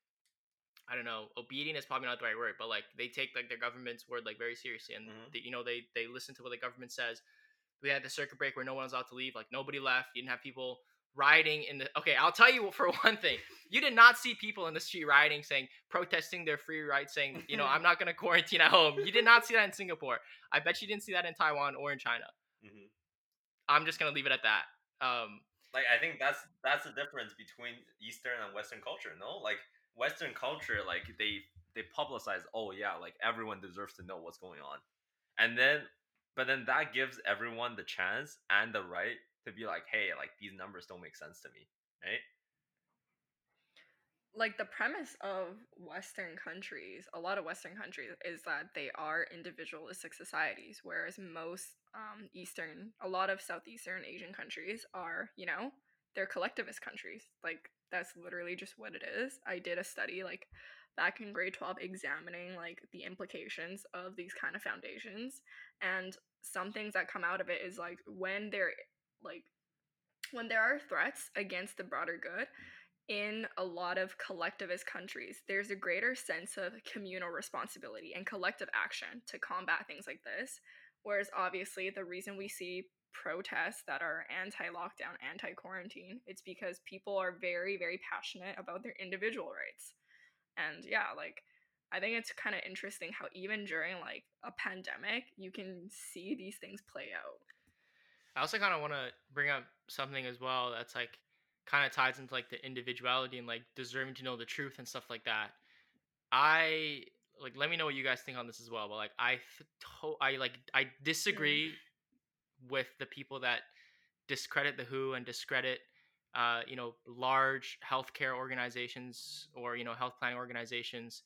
I don't know, obedient is probably not the right word, but like they take like their government's word like very seriously, and Mhm. they, you know they they listen to what the government says. We had the circuit break where no one was allowed to leave, like nobody left. You didn't have people rioting in the. Okay, I'll tell you for one thing, you did not see people in the street rioting, saying protesting their free rights, saying you know I'm not gonna quarantine at home. You did not see that in Singapore. I bet you didn't see that in Taiwan or in China. Mm-hmm. I'm just gonna leave it at that. Um, like I think that's that's the difference between Eastern and Western culture. No, like Western culture, like they they publicize, oh yeah, like everyone deserves to know what's going on, and then but then that gives everyone the chance and the right to be like, hey, like these numbers don't make sense to me, right? like the premise of western countries a lot of western countries is that they are individualistic societies whereas most um, eastern a lot of southeastern asian countries are you know they're collectivist countries like that's literally just what it is i did a study like back in grade 12 examining like the implications of these kind of foundations and some things that come out of it is like when they're like when there are threats against the broader good in a lot of collectivist countries, there's a greater sense of communal responsibility and collective action to combat things like this. Whereas, obviously, the reason we see protests that are anti lockdown, anti quarantine, it's because people are very, very passionate about their individual rights. And yeah, like, I think it's kind of interesting how even during like a pandemic, you can see these things play out. I also kind of want to bring up something as well that's like kind of ties into like the individuality and like deserving to know the truth and stuff like that. I like let me know what you guys think on this as well. But like I th- to- I like I mm. disagree with the people that discredit the WHO and discredit uh, you know large healthcare organizations or you know health planning organizations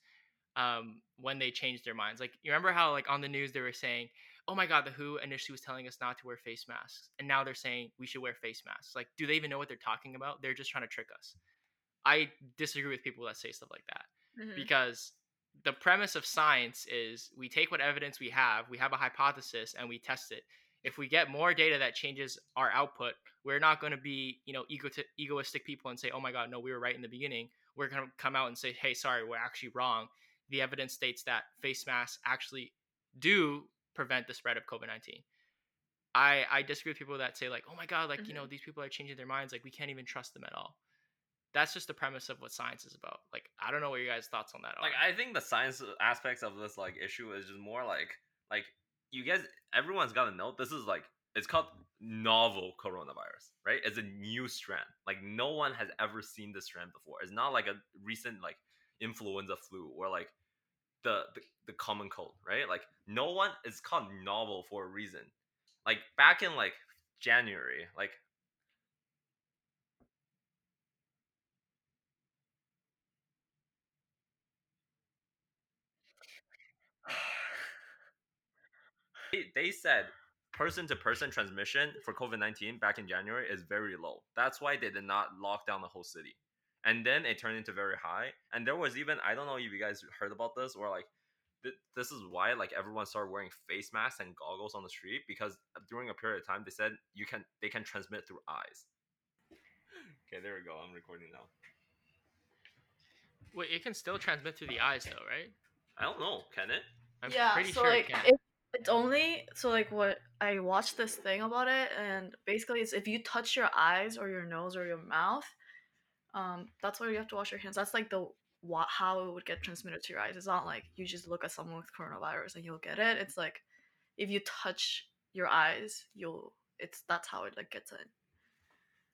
um, when they change their minds. Like you remember how like on the news they were saying, "Oh my God, the WHO initially was telling us not to wear face masks, and now they're saying we should wear face masks." Like, do they even know what they're talking about? They're just trying to trick us. I disagree with people that say stuff like that Mhm. because the premise of science is we take what evidence we have, we have a hypothesis, and we test it. If we get more data that changes our output, we're not going to be, you know, ego- egoistic people and say, "Oh my God, no, we were right in the beginning." We're going to come out and say, "Hey, sorry, we're actually wrong." The evidence states that face masks actually do prevent the spread of COVID nineteen. I I disagree with people that say like, "Oh my God, like you know, mm-hmm. these people are changing their minds. Like we can't even trust them at all." That's just the premise of what science is about. Like I don't know what your guys' thoughts on that are. Like I think the science aspects of this like issue is just more like like you guys everyone's got to know this is like it's called novel coronavirus, right? It's a new strand. Like no one has ever seen this strand before. It's not like a recent like influenza flu or like the the, the common cold, right? Like no one it's called novel for a reason. Like back in like January, like they, they said person to person transmission for COVID 19 back in January is very low. That's why they did not lock down the whole city. And then it turned into very high. And there was even, I don't know if you guys heard about this or like, th- this is why like everyone started wearing face masks and goggles on the street because during a period of time they said you can they can transmit through eyes. Okay, there we go. I'm recording now. Wait, it can still transmit through the eyes though, right? I don't know. Can it? I'm yeah, pretty so sure like it can. it, it's only so like what I watched this thing about it, and basically it's if you touch your eyes or your nose or your mouth, um, that's why you have to wash your hands. That's like the what how it would get transmitted to your eyes. It's not like you just look at someone with coronavirus and you'll get it. It's like if you touch your eyes, you'll it's that's how it like gets in.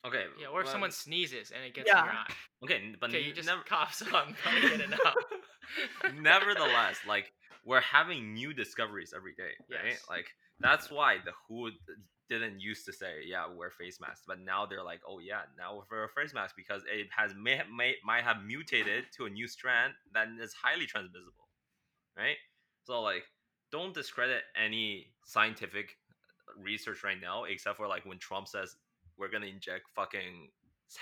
Okay. yeah, or if well, someone sneezes and it gets in your Yeah. eye. Okay, but Okay, you just never, cough, so I'm probably getting it out. nevertheless, like we're having new discoveries every day, right? Yes. Like that's why the WHO didn't used to say, yeah, wear face masks, but now they're like, oh yeah, now we wear a face mask because it has may, may might have mutated to a new strand that is highly transmissible, right? So like, don't discredit any scientific research right now, except for like when Trump says we're gonna inject fucking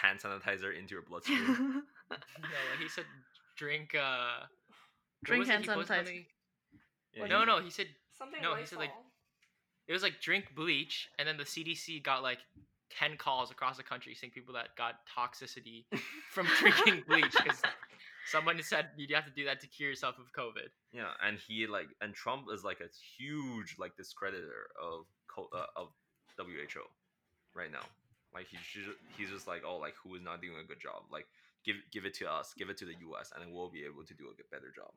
hand sanitizer into your bloodstream. no, when he said drink uh Drink hand sanitizer. Something- Yeah, No, no, he said Something No, he said, like, it was like drink bleach and then the CDC got like 10 calls across the country saying people that got toxicity from drinking bleach cuz someone said you have to do that to cure yourself of COVID. Yeah, and he like and Trump is like a huge like discreditor of co- uh, of WHO right now. Like he's just, he's just like oh like who is not doing a good job? Like give give it to us, give it to the U.S. and then we'll be able to do a better job.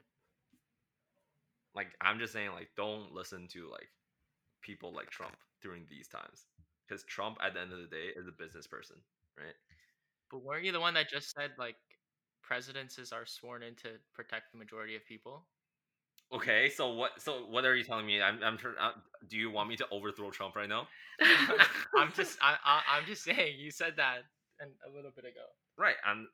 Like I'm just saying like don't listen to like people like Trump during these times because Trump at the end of the day is a business person, right? But weren't you the one that just said like presidents are sworn in to protect the majority of people? Okay, so what so what are you telling me? I'm I'm do you want me to overthrow Trump right now? I'm just I, I I'm just saying you said that and a little bit ago. Right. And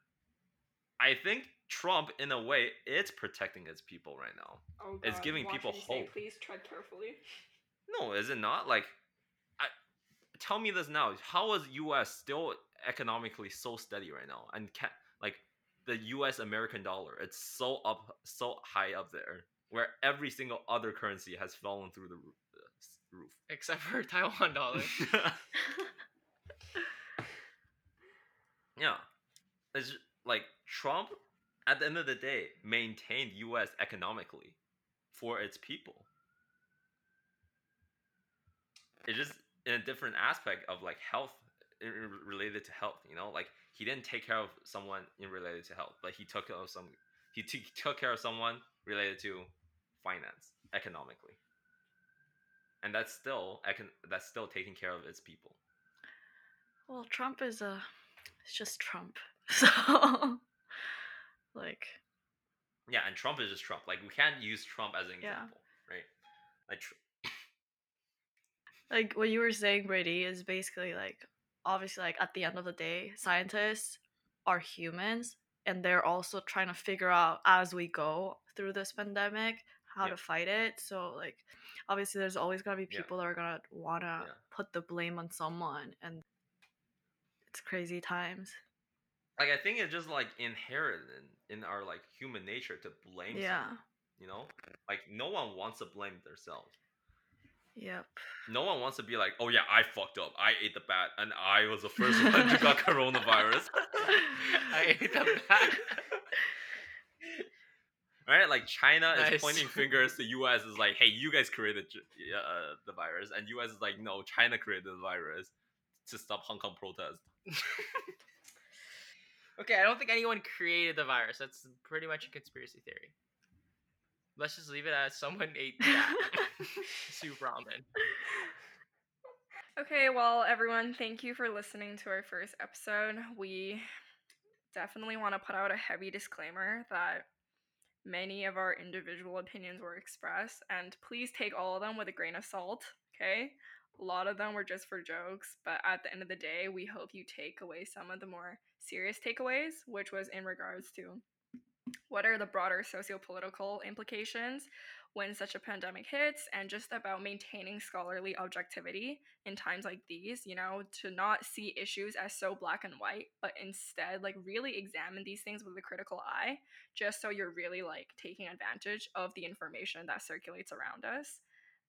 I think Trump, in a way, it's protecting his people right now. Oh, it's God, giving watch people what you say. hope. Please tread carefully. No, is it not? Like, I tell me this now. How is U.S. still economically so steady right now? And can like the U.S. American dollar, it's so up, so high up there, where every single other currency has fallen through the uh, roof. Except for Taiwan dollar. yeah, it's ju- like Trump. At the end of the day, maintained U.S. economically for its people. It's just in a different aspect of like health related to health. You know, like he didn't take care of someone in related to health, but he took care of some. He t- took care of someone related to finance economically, and that's still econ- that's still taking care of its people. well, Trump is a it's just Trump. So like Yeah, and Trump is just Trump. Like we can't use Trump as an Yeah. example, right? Like tr- like what you were saying brady is basically like obviously like at the end of the day scientists are humans and they're also trying to figure out as we go through this pandemic how Yeah. to fight it so like obviously there's always going to be Yeah. people that are going to want to Yeah. put the blame on someone and it's crazy times like I think it's just like inherent in, in our like human nature to blame yeah someone. You know? Like no one wants to blame themselves. yep No one wants to be like, oh yeah, I fucked up. I ate the bat and I was the first one who got coronavirus. I ate the bat. right? Like China is pointing fingers to US is like, hey, you guys created uh, the virus, and US is like, no, China created the virus to stop Hong Kong protest. Okay, I don't think anyone created the virus. That's pretty much a conspiracy theory. Let's just leave it as someone ate that soup ramen. Okay, well, everyone, thank you for listening to our first episode. We definitely want to put out a heavy disclaimer that many of our individual opinions were expressed, and please take all of them with a grain of salt, okay? A lot of them were just for jokes, but at the end of the day, we hope you take away some of the more serious takeaways, which was in regards to what are the broader socio-political implications when such a pandemic hits and just about maintaining scholarly objectivity in times like these you know to not see issues as so black and white but instead like really examine these things with a critical eye just so you're really like taking advantage of the information that circulates around us.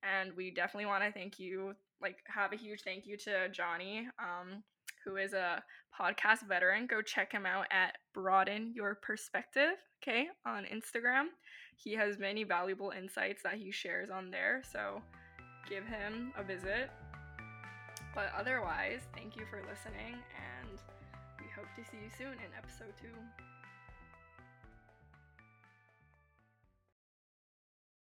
And we definitely want to thank you like have a huge thank you to johnny um, who is a podcast veteran. Go check him out at Broaden Your Perspective, okay, on Instagram. He has many valuable insights that he shares on there, so give him a visit. But otherwise, thank you for listening, and we hope to see you soon in episode two.